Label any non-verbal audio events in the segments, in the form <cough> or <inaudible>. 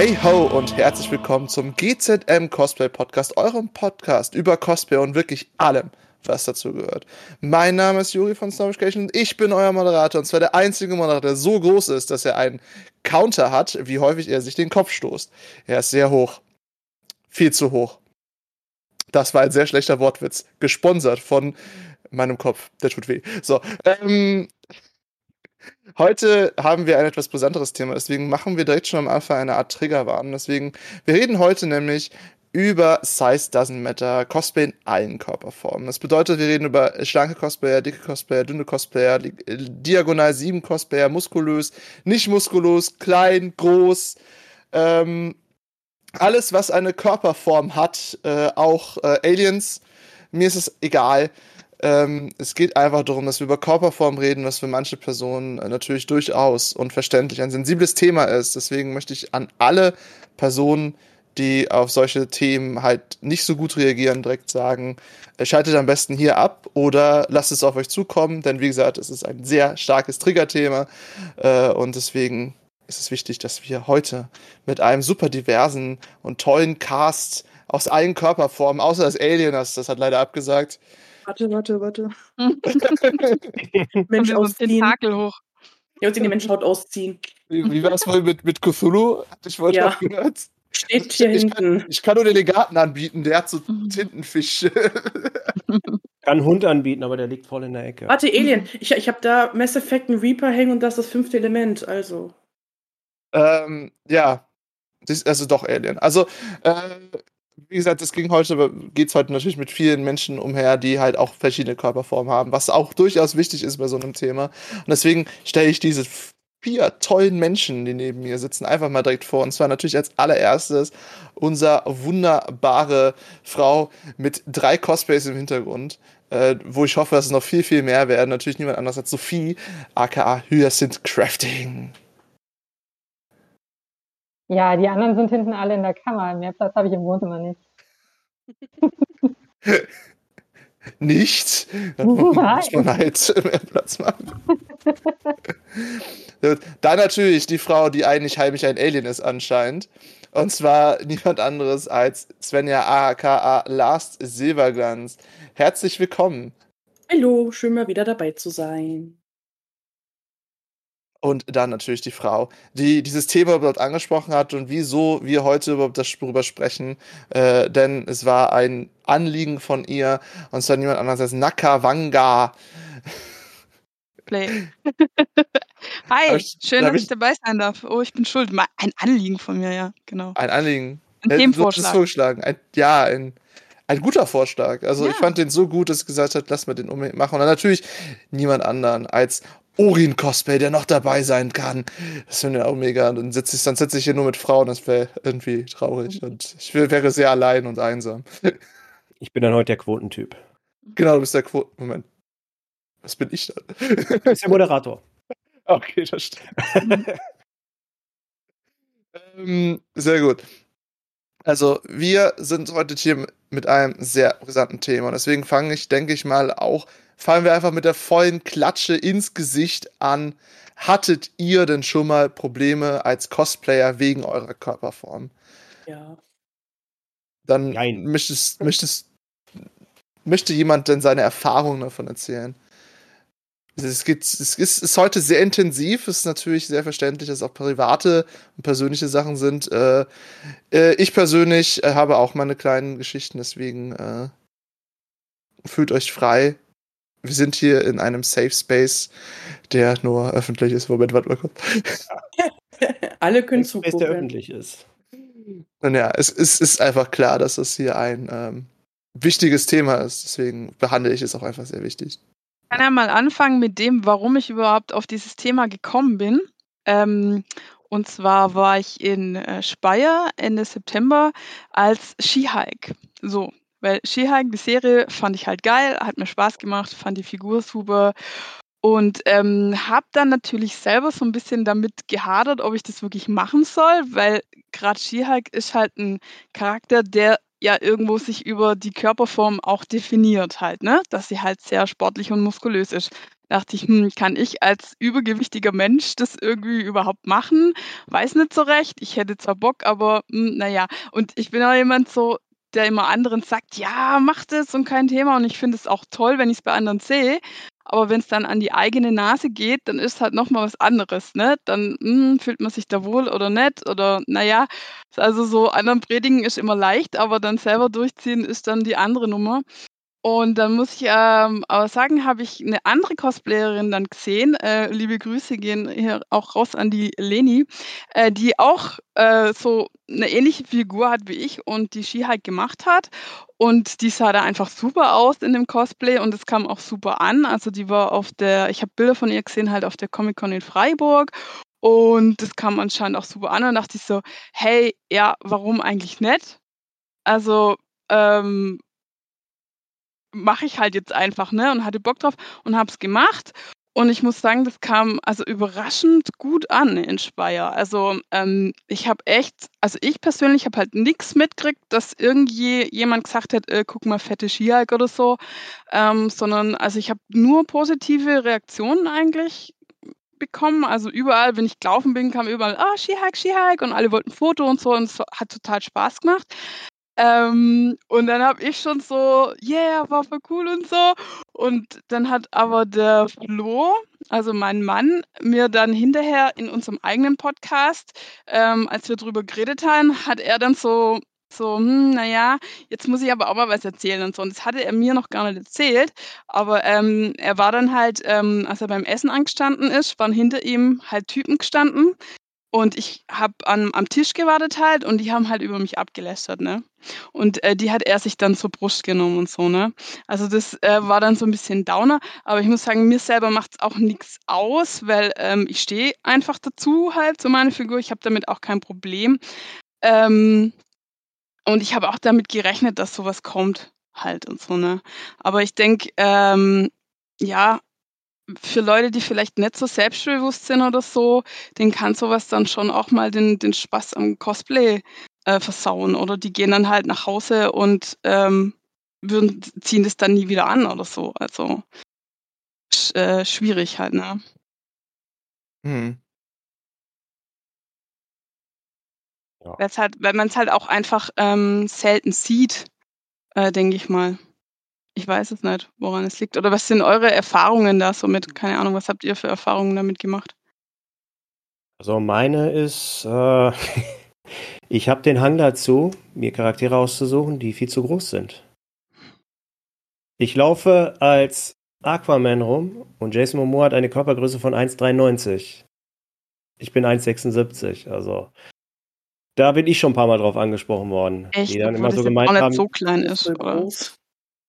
Hey ho und herzlich willkommen zum GZM Cosplay Podcast, eurem Podcast über Cosplay und wirklich allem, was dazu gehört. Mein Name ist Juri von Snowfication und ich bin euer Moderator und zwar der einzige Moderator, der so groß ist, dass er einen Counter hat, wie häufig er sich den Kopf stoßt. Er ist sehr hoch. Viel zu hoch. Das war ein sehr schlechter Wortwitz. Gesponsert von meinem Kopf. Der tut weh. So, ähm, Heute haben wir ein etwas brisanteres Thema, deswegen machen wir direkt schon am Anfang eine Art Triggerwarnung. Deswegen, wir reden heute nämlich über Size Doesn't Matter, Cosplay in allen Körperformen. Das bedeutet, wir reden über schlanke Cosplayer, dicke Cosplayer, dünne Cosplayer, diagonal 7 Cosplayer, muskulös, nicht muskulös, klein, groß, ähm, alles, was eine Körperform hat, äh, auch äh, Aliens. Mir ist es egal. Ähm, es geht einfach darum, dass wir über Körperform reden, was für manche Personen äh, natürlich durchaus und verständlich ein sensibles Thema ist. Deswegen möchte ich an alle Personen, die auf solche Themen halt nicht so gut reagieren, direkt sagen, äh, schaltet am besten hier ab oder lasst es auf euch zukommen, denn wie gesagt, es ist ein sehr starkes Triggerthema äh, und deswegen ist es wichtig, dass wir heute mit einem super diversen und tollen Cast aus allen Körperformen, außer das Alien, das, das hat leider abgesagt, Warte, warte, warte. <laughs> Mensch ausziehen. Tentakel hoch. Ja, und in die Menschenhaut ausziehen. Wie, wie war es vorhin mit, mit Cthulhu? Hatte ich vorhin ja. gehört. Steht hier ich, hinten. Kann, ich kann nur den Legaten anbieten, der hat so mhm. Tintenfisch. <laughs> kann einen Hund anbieten, aber der liegt voll in der Ecke. Warte, Alien. Ich, ich habe da Mass Effect einen Reaper hängen und das ist das fünfte Element, also. Ähm, ja. Also doch Alien. Also, äh, wie gesagt, es ging heute, geht es heute natürlich mit vielen Menschen umher, die halt auch verschiedene Körperformen haben, was auch durchaus wichtig ist bei so einem Thema. Und deswegen stelle ich diese vier tollen Menschen, die neben mir sitzen, einfach mal direkt vor. Und zwar natürlich als allererstes unser wunderbare Frau mit drei Cosplays im Hintergrund, äh, wo ich hoffe, dass es noch viel, viel mehr werden. Natürlich niemand anders als Sophie, aka Hyacinth Crafting. Ja, die anderen sind hinten alle in der Kammer. Mehr Platz habe ich im Wohnzimmer nicht. <laughs> nicht? Da <laughs> muss man halt mehr Platz machen. <laughs> Dann natürlich die Frau, die eigentlich heimlich ein Alien ist anscheinend. Und zwar niemand anderes als Svenja aka Last Silberglanz. Herzlich willkommen. Hallo, schön mal wieder dabei zu sein. Und dann natürlich die Frau, die dieses Thema überhaupt angesprochen hat und wieso wir heute überhaupt darüber sprechen. Äh, denn es war ein Anliegen von ihr und zwar niemand anderes als Nakawanga. Play. <laughs> Hi, ich, schön, dass ich, ich, dabei sein darf. Oh, ich bin schuld. Ein Anliegen von mir, ja, genau. Ein Anliegen. Ein Themenvorschlag. vorgeschlagen. Ein, ja, ein, ein guter Vorschlag. Also ja. ich fand den so gut, dass ich gesagt habe, lass mal den unbedingt machen. Und dann natürlich niemand anderen als Orin-Cosplay, der noch dabei sein kann. Das finde ich auch mega. Dann sitze ich, dann sitze ich hier nur mit Frauen, das wäre irgendwie traurig. Und ich wäre sehr allein und einsam. Ich bin dann heute der Quotentyp. Genau, du bist der Quoten. Moment. Was bin ich dann? Du bist der Moderator. <laughs> Okay, das stimmt. <laughs> ähm, sehr gut. Also, wir sind heute hier mit einem sehr brisanten Thema. Und deswegen fange ich, denke ich mal, auch fangen wir einfach mit der vollen Klatsche ins Gesicht an. Hattet ihr denn schon mal Probleme als Cosplayer wegen eurer Körperform? Ja. Dann Nein. Möchtest, möchtest, möchte jemand denn seine Erfahrungen davon erzählen? Es, geht, es ist, ist, heute sehr intensiv, es ist natürlich sehr verständlich, dass es auch private und persönliche Sachen sind. Äh, äh, ich persönlich äh, habe auch meine kleinen Geschichten, deswegen äh, fühlt euch frei, wir sind hier in einem Safe Space, der nur öffentlich ist. Moment, warte mal kurz. <laughs> Alle können zugucken. der öffentlich ist. Und ja, es, es ist einfach klar, dass das hier ein ähm, wichtiges Thema ist. Deswegen behandle ich es auch einfach sehr wichtig. Ich kann ja mal anfangen mit dem, warum ich überhaupt auf dieses Thema gekommen bin. Ähm, und zwar war ich in äh, Speyer Ende September als Skihike. So, weil She-Hulk, die Serie, fand ich halt geil, hat mir Spaß gemacht, fand die Figur super und ähm, habe dann natürlich selber so ein bisschen damit gehadert, ob ich das wirklich machen soll, weil gerade She-Hulk ist halt ein Charakter, der ja irgendwo sich über die Körperform auch definiert halt, ne? Dass sie halt sehr sportlich und muskulös ist. dachte ich, hm, kann ich als übergewichtiger Mensch das irgendwie überhaupt machen? Weiß nicht so recht. Ich hätte zwar Bock, aber hm, naja. Und ich bin auch jemand so, der immer anderen sagt, ja, mach das und kein Thema. Und ich finde es auch toll, wenn ich es bei anderen sehe. Aber wenn es dann an die eigene Nase geht, dann ist halt nochmal was anderes, ne? Dann hm, fühlt man sich da wohl oder nicht oder naja, also so anderen predigen ist immer leicht, aber dann selber durchziehen ist dann die andere Nummer. Und dann muss ich ähm, aber sagen, habe ich eine andere Cosplayerin dann gesehen. Äh, liebe Grüße gehen hier auch raus an die Leni, äh, die auch äh, so eine ähnliche Figur hat wie ich und die Ski halt gemacht hat. Und die sah da einfach super aus in dem Cosplay und es kam auch super an. Also die war auf der, ich habe Bilder von ihr gesehen, halt auf der Comic-Con in Freiburg. Und das kam anscheinend auch super an. Und dachte ich so, hey, ja, warum eigentlich nicht? Also, ähm, mache ich halt jetzt einfach, ne? Und hatte Bock drauf und habe es gemacht. Und ich muss sagen, das kam also überraschend gut an in Speyer. Also ähm, ich habe echt, also ich persönlich habe halt nichts mitgekriegt, dass irgendwie jemand gesagt hat, äh, guck mal, fette Skihike oder so, ähm, sondern also ich habe nur positive Reaktionen eigentlich bekommen. Also überall, wenn ich gelaufen bin, kam überall, ah, Skihike, Skihike und alle wollten ein Foto und so und es hat total Spaß gemacht. Ähm, und dann habe ich schon so, yeah, war voll cool und so. Und dann hat aber der Flo, also mein Mann, mir dann hinterher in unserem eigenen Podcast, ähm, als wir drüber geredet haben, hat er dann so, so, hm, naja, jetzt muss ich aber auch mal was erzählen und so. Und das hatte er mir noch gar nicht erzählt. Aber ähm, er war dann halt, ähm, als er beim Essen angestanden ist, waren hinter ihm halt Typen gestanden, und ich habe am Tisch gewartet halt und die haben halt über mich abgelästert, ne? Und äh, die hat er sich dann zur Brust genommen und so, ne? Also das äh, war dann so ein bisschen Downer, aber ich muss sagen, mir selber macht es auch nichts aus, weil ähm, ich stehe einfach dazu halt, zu meiner Figur. Ich habe damit auch kein Problem. Ähm, und ich habe auch damit gerechnet, dass sowas kommt halt und so, ne? Aber ich denke, ähm, ja, für Leute, die vielleicht nicht so selbstbewusst sind oder so, denen kann sowas dann schon auch mal den, den Spaß am Cosplay äh, versauen. Oder die gehen dann halt nach Hause und ähm, würden, ziehen das dann nie wieder an oder so. Also sch äh, schwierig halt, ne? Hm. Ja. Halt, weil man es halt auch einfach ähm, selten sieht, äh, denke ich mal. Ich weiß es nicht, woran es liegt. Oder was sind eure Erfahrungen da so mit? Keine Ahnung, was habt ihr für Erfahrungen damit gemacht? Also meine ist, äh, <laughs> ich habe den Hang dazu, mir Charaktere auszusuchen, die viel zu groß sind. Ich laufe als Aquaman rum und Jason Momoa hat eine Körpergröße von 1,93. Ich bin 1,76, also da bin ich schon ein paar Mal drauf angesprochen worden. Echt? Die dann immer so gemeint haben, so klein ist. So groß.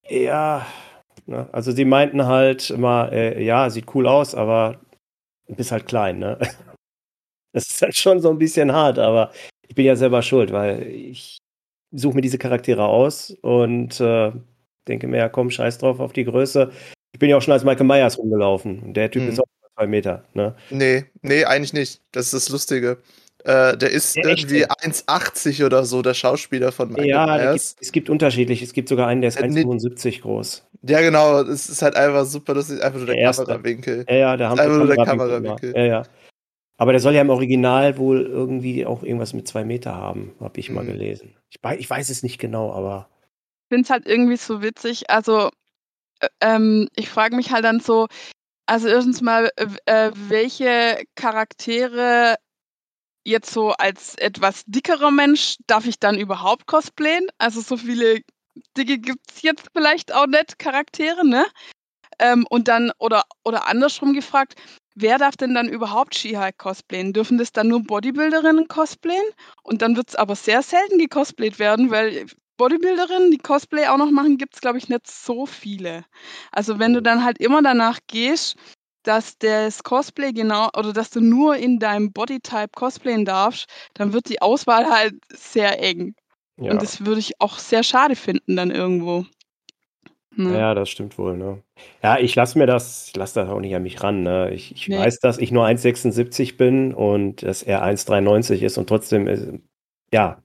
Ja, ne? also sie meinten halt immer, äh, ja, sieht cool aus, aber du bist halt klein, ne? <laughs> Das ist halt schon so ein bisschen hart, aber ich bin ja selber schuld, weil ich suche mir diese Charaktere aus und äh, denke mir, ja komm, scheiß drauf auf die Größe. Ich bin ja auch schon als Michael Myers rumgelaufen. Der Typ hm. ist auch zwei Meter, ne? Nee, nee, eigentlich nicht. Das ist das Lustige. Äh, der ist der irgendwie 1,80 oder so, der Schauspieler von Michael ja, Myers. Gibt, es gibt unterschiedlich. Es gibt sogar einen, der ist 1,75 äh, groß. Ja, genau. Es ist halt einfach super. Das ist einfach nur der, der Kamerawinkel. Ja, ja, der haben einfach nur der Kamerawinkel. Ja, ja. Aber der soll ja im Original wohl irgendwie auch irgendwas mit zwei Meter haben, habe ich mhm. mal gelesen. Ich, ich, weiß es nicht genau, aber. Ich finde es halt irgendwie so witzig. Also, äh, ähm, ich frage mich halt dann so, also erstens mal, äh, welche Charaktere jetzt so als etwas dickerer Mensch, darf ich dann überhaupt cosplayen? Also so viele Dicke gibt es jetzt vielleicht auch nicht, Charaktere, ne? Ähm, und dann, oder, oder andersrum gefragt, wer darf denn dann überhaupt She-Hulk cosplayen? Dürfen das dann nur Bodybuilderinnen cosplayen? Und dann wird es aber sehr selten gecosplayt werden, weil Bodybuilderinnen, die Cosplay auch noch machen, gibt es, glaube ich, nicht so viele. Also wenn du dann halt immer danach gehst, dass das Cosplay genau oder dass du nur in deinem Bodytype cosplayen darfst, dann wird die Auswahl halt sehr eng. Ja. Und das würde ich auch sehr schade finden dann irgendwo. Ne? Ja, das stimmt wohl, ne? Ja, ich lasse mir das, ich lasse das auch nicht an mich ran, ne? Ich, ich nee. weiß, dass ich nur 1,76 bin und dass er 1,93 ist und trotzdem ist, ja,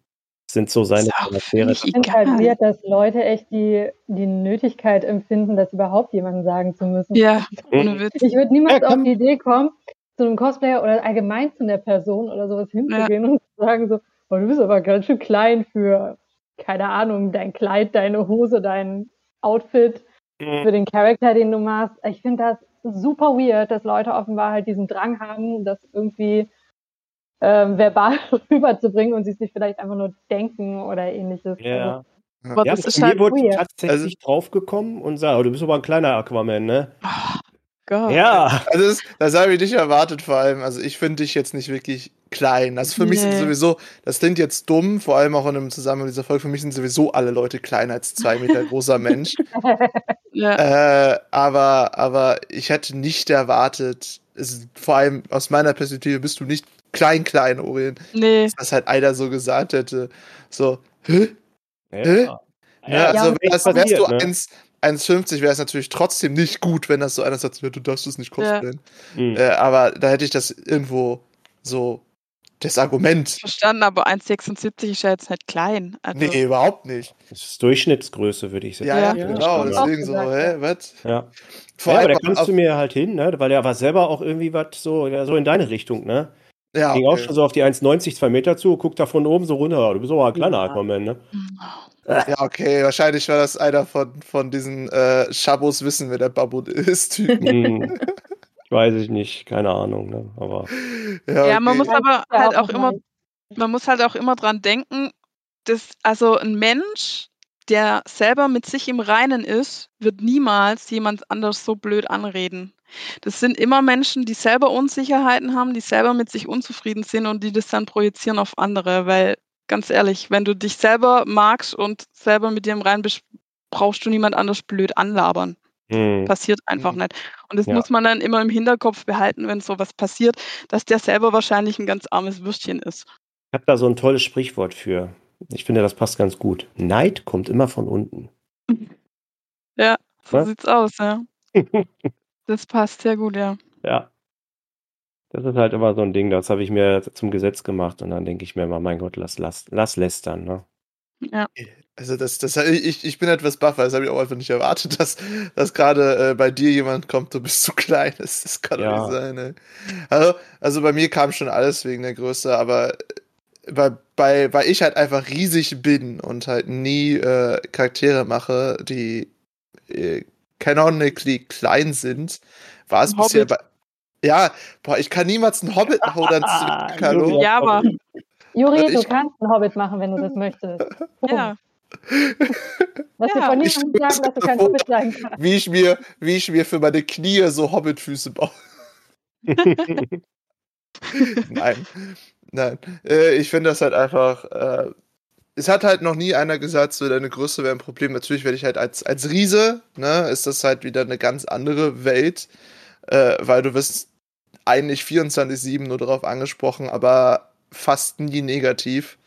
sind so seine Charaktere. Ich finde halt weird, dass Leute echt die, die Nötigkeit empfinden, das überhaupt jemandem sagen zu müssen. Ja, <laughs> ohne Witz. Ich würde niemals Ja, auf die Idee kommen, zu einem Cosplayer oder allgemein zu einer Person oder sowas hinzugehen und zu sagen so, oh, du bist aber ganz schön klein für, keine Ahnung, dein Kleid, deine Hose, dein Outfit, Mhm. für den Charakter, den du machst. Ich finde das super weird, dass Leute offenbar halt diesen Drang haben, das irgendwie ähm, verbal <laughs> rüberzubringen und sie es sich vielleicht einfach nur denken oder ähnliches. Ja. Aber Ja, das ist mir halt wurde weird. tatsächlich Also- draufgekommen und sagt, oh, du bist aber ein kleiner Aquaman, ne? Gott. Ja. Also das, das habe ich nicht erwartet, vor allem. Also ich finde dich jetzt nicht wirklich klein. Also für mich sind Nee. sowieso, das klingt jetzt dumm, vor allem auch in einem Zusammenhang mit dieser Folge, für mich sind sowieso alle Leute kleiner als zwei Meter großer Mensch. <laughs> Ja. Äh, aber, aber ich hätte nicht erwartet, es, vor allem aus meiner Perspektive bist du nicht klein, klein, Orien, Nee. dass das halt einer so gesagt hätte. So, hä? Hä? ja. Ja, also ist wärst, wärst du ne? 1 1,50 wäre es natürlich trotzdem nicht gut, wenn das so einer sagt, ja, du darfst es nicht cosplayen. Mhm. Äh, aber da hätte ich das irgendwo so, das Argument. Verstanden, aber 1,76 ist ja jetzt nicht klein. Also, Nee, überhaupt nicht. Das ist Durchschnittsgröße, würde ich sagen. Ja, ja, Ja. genau. Ja. Deswegen so, hä, was? Ja. Vor ja, aber da kommst du mir halt hin, ne? Weil er war selber auch irgendwie was so, ja, so in deine Richtung, ne? Ja, Ging auch okay. schon so auf die 1,90, 2 Meter zu, guckt da von oben so runter. Du bist aber ein kleiner Aquaman, ne? ja, okay. Wahrscheinlich war das einer von, von diesen äh, Schabos wissen, wer der Babut ist. Typen. Hm. Weiß ich nicht, keine Ahnung, ne? Aber Ja, man muss Ja, aber ja, halt auch auch immer, man muss halt auch immer dran denken, dass also ein Mensch, der selber mit sich im Reinen ist, wird niemals jemand anders so blöd anreden. Das sind immer Menschen, die selber Unsicherheiten haben, die selber mit sich unzufrieden sind und die das dann projizieren auf andere, weil ganz ehrlich, wenn du dich selber magst und selber mit dir im Reinen bist, brauchst du niemand anders blöd anlabern. hm. Passiert einfach Mhm. nicht. Und das Ja. muss man dann immer im Hinterkopf behalten, wenn sowas passiert, dass der selber wahrscheinlich ein ganz armes Würstchen ist. ich habe da so ein tolles Sprichwort für. Ich finde, das passt ganz gut. Neid kommt immer von unten. <laughs> Ja, so Was? sieht's aus, ja. <laughs> Das passt sehr gut, ja. Ja. Das ist halt immer so ein Ding, das habe ich mir zum Gesetz gemacht und dann denke ich mir immer, mein Gott, lass, lass, lass lästern, ne? Also das, das, ich, ich bin etwas buffer, das habe ich auch einfach nicht erwartet, dass, dass gerade äh, bei dir jemand kommt, du bist zu klein. <laughs> Das, das kann Ja. doch nicht sein. Ey. Also, also bei mir kam schon alles wegen der Größe, aber äh, bei, bei, weil ich halt einfach riesig bin und halt nie äh, Charaktere mache, die äh, canonically klein sind, war es bisher Hobbit. bei. Ja, boah, ich kann niemals einen Hobbit machen oder einen. Ja, aber Juri, Und du kannst einen Hobbit machen, wenn du das möchtest. <laughs> Ja, <laughs> Lass dir Ja. von niemandem sagen, dass du kein Hobbit sein kannst. Wie ich mir, wie ich mir für meine Knie so Hobbitfüße baue. <laughs> Nein, nein. Äh, ich finde das halt einfach. Es hat halt noch nie einer gesagt, so deine Größe wäre ein Problem. Natürlich werde ich halt als, als Riese, ne, ist das halt wieder eine ganz andere Welt, äh, weil du wirst eigentlich 24-7 nur darauf angesprochen, aber fast nie negativ.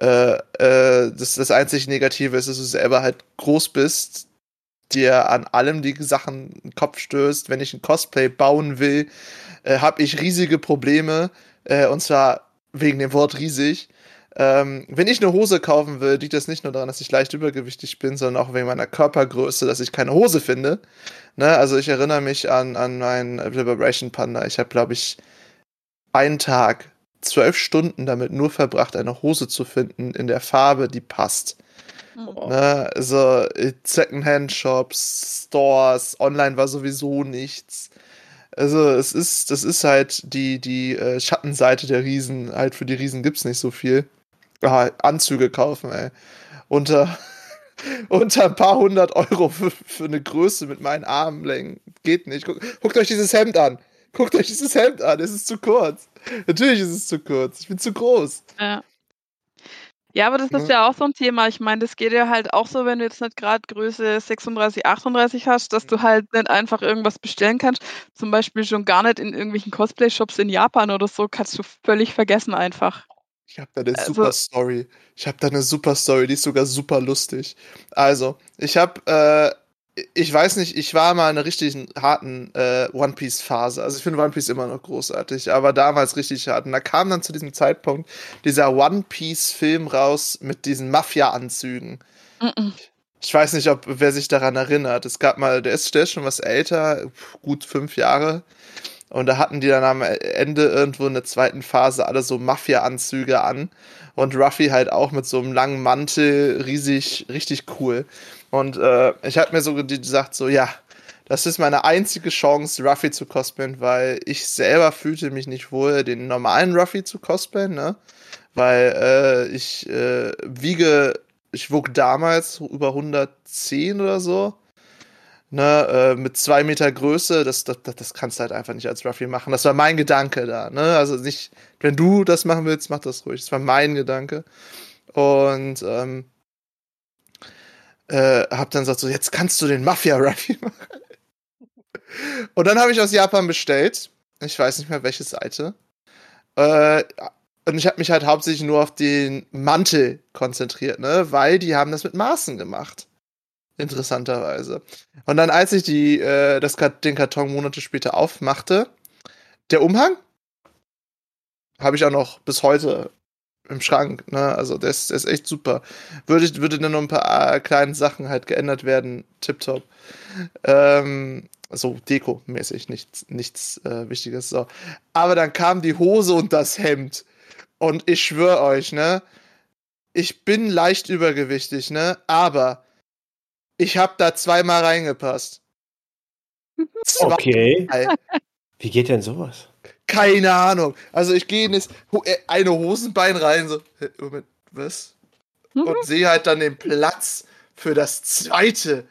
Äh, äh, das, das einzig Negative ist, dass du selber halt groß bist, dir an allem die Sachen den Kopf stößt. Wenn ich ein Cosplay bauen will, äh, habe ich riesige Probleme. Äh, und zwar wegen dem Wort riesig. Ähm, wenn ich eine Hose kaufen will, liegt das nicht nur daran, dass ich leicht übergewichtig bin, sondern auch wegen meiner Körpergröße, dass ich keine Hose finde. Ne? Also ich erinnere mich an, an meinen Liberation Panda. Ich habe, glaube ich, einen Tag, zwölf Stunden damit nur verbracht, eine Hose zu finden in der Farbe, die passt. Hm. Ne, also Secondhand-Shops, Stores, online war sowieso nichts. Also es ist, das ist halt die, die äh, Schattenseite der Riesen. Halt für die Riesen gibt's nicht so viel. Ah, Anzüge kaufen, ey. Unter, <laughs> unter ein paar hundert Euro für, für eine Größe mit meinen Armlängen. Geht nicht. Guckt, guckt euch dieses Hemd an. Guckt euch dieses Hemd an. Es ist zu kurz. Natürlich ist es zu kurz. Ich bin zu groß. ja. Ja, aber das ist ja auch so ein Thema. Ich meine, das geht ja halt auch so, wenn du jetzt nicht gerade Größe 36, 38 hast, dass du halt nicht einfach irgendwas bestellen kannst. Zum Beispiel schon gar nicht in irgendwelchen Cosplay-Shops in Japan oder so, kannst du völlig vergessen einfach. Ich habe da eine Also- super Story. Ich habe da eine super Story, die ist sogar super lustig. Also, ich habe äh, ich weiß nicht, ich war mal in einer richtig harten äh, One Piece Phase. Also ich finde One Piece immer noch großartig, aber damals richtig hart. Und da kam dann zu diesem Zeitpunkt dieser One Piece Film raus mit diesen Mafia-Anzügen. Mm -mm. Ich weiß nicht, ob wer sich daran erinnert. Es gab mal, der ist, der ist schon was älter, gut fünf Jahre. Und da hatten die dann am Ende irgendwo in der zweiten Phase alle so Mafia-Anzüge an. Und Ruffy halt auch mit so einem langen Mantel, riesig, richtig cool. Und äh, ich habe mir so gesagt, so, ja, das ist meine einzige Chance, Ruffy zu cosplayen, weil ich selber fühlte mich nicht wohl, den normalen Ruffy zu cosplayen, ne? Weil äh, ich äh, wiege, ich wog damals über 110 oder so ne, äh, mit zwei Meter Größe, das, das, das kannst du halt einfach nicht als Ruffy machen. Das war mein Gedanke da, ne? Also nicht, wenn du das machen willst, mach das ruhig. Das war mein Gedanke. Und ähm, äh, hab dann gesagt, so, jetzt kannst du den Mafia-Ruffy <laughs> machen. Und dann habe ich aus Japan bestellt. Ich weiß nicht mehr, welche Seite. Äh, und ich habe mich halt hauptsächlich nur auf den Mantel konzentriert, ne? Weil die haben das mit Maßen gemacht interessanterweise. Und dann, als ich die, äh, das, den Karton Monate später aufmachte, der Umhang habe ich auch noch bis heute im Schrank. Ne? Also der ist, der ist echt super. Würde, würde dann noch ein paar äh, kleine Sachen halt geändert werden. Tipptopp. Ähm, so Deko-mäßig, nichts, nichts äh, Wichtiges. So. Aber dann kam die Hose und das Hemd. Und ich schwöre euch, ne? Ich bin leicht übergewichtig, ne? Aber ich habe da zweimal reingepasst. Zwei okay. Wie geht denn sowas? Keine Ahnung. Also ich gehe in das äh, eine Hosenbein rein, so, Moment, was? Mhm. Und sehe halt dann den Platz für das zweite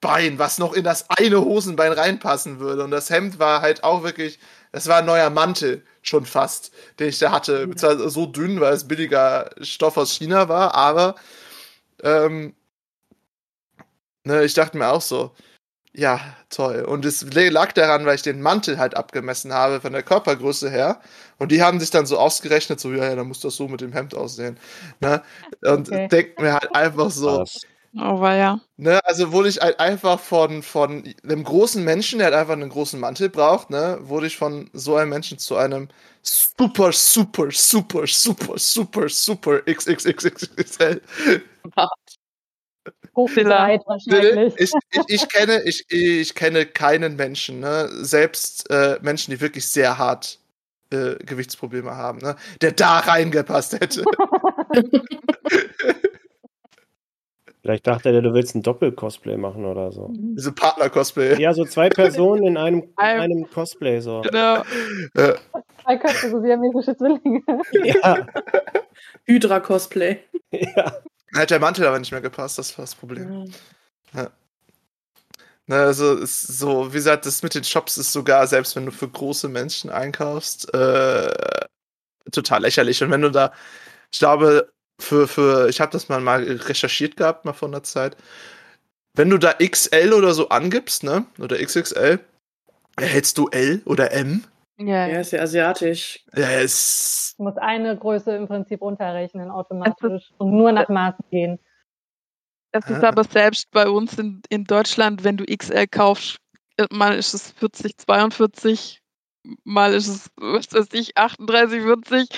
Bein, was noch in das eine Hosenbein reinpassen würde. Und das Hemd war halt auch wirklich, das war ein neuer Mantel schon fast, den ich da hatte. Mhm. Zwar so dünn, weil es billiger Stoff aus China war, aber ähm, Ne, ich dachte mir auch so, ja, toll. Und es lag daran, weil ich den Mantel halt abgemessen habe von der Körpergröße her. Und die haben sich dann so ausgerechnet, so, ja, ja, dann muss das so mit dem Hemd aussehen. Ne? Und okay. denkt mir halt einfach so. Was? Oh, war ja. Ne, also wurde ich halt einfach von, von einem großen Menschen, der halt einfach einen großen Mantel braucht, ne, wurde ich von so einem Menschen zu einem super, super, super, super, super, super XXXXL. Hochzeit wahrscheinlich. Ich, ich, ich, kenne, ich, ich kenne keinen Menschen, ne? selbst äh, Menschen, die wirklich sehr hart äh, Gewichtsprobleme haben, ne? der da reingepasst hätte. <laughs> Vielleicht dachte er, du willst ein Doppel-Cosplay machen oder so. Diese Partner-Cosplay. Ja, so zwei Personen in einem, <laughs> in einem Cosplay. So. Genau. Äh. Zwei Köpfe, so siamesische Zwillinge. Ja. <laughs> Hydra-Cosplay. Ja. Hat der Mantel aber nicht mehr gepasst, das war das Problem. Ja. Na, ne, also ist so, wie gesagt, das mit den Shops ist sogar, selbst wenn du für große Menschen einkaufst, äh, total lächerlich. Und wenn du da, ich glaube, für, für, ich habe das mal, mal recherchiert gehabt, mal vor einer Zeit, wenn du da XL oder so angibst, ne, oder XXL, erhältst du L oder M. Ja, ja ist ja asiatisch. Ja, es muss eine Größe im Prinzip runterrechnen automatisch und nur nach Maßen gehen. Es ist aber selbst bei uns in, in Deutschland, wenn du XL kaufst, äh, mal ist es 40, 42, mal ist es, was weiß ich, 38, 40,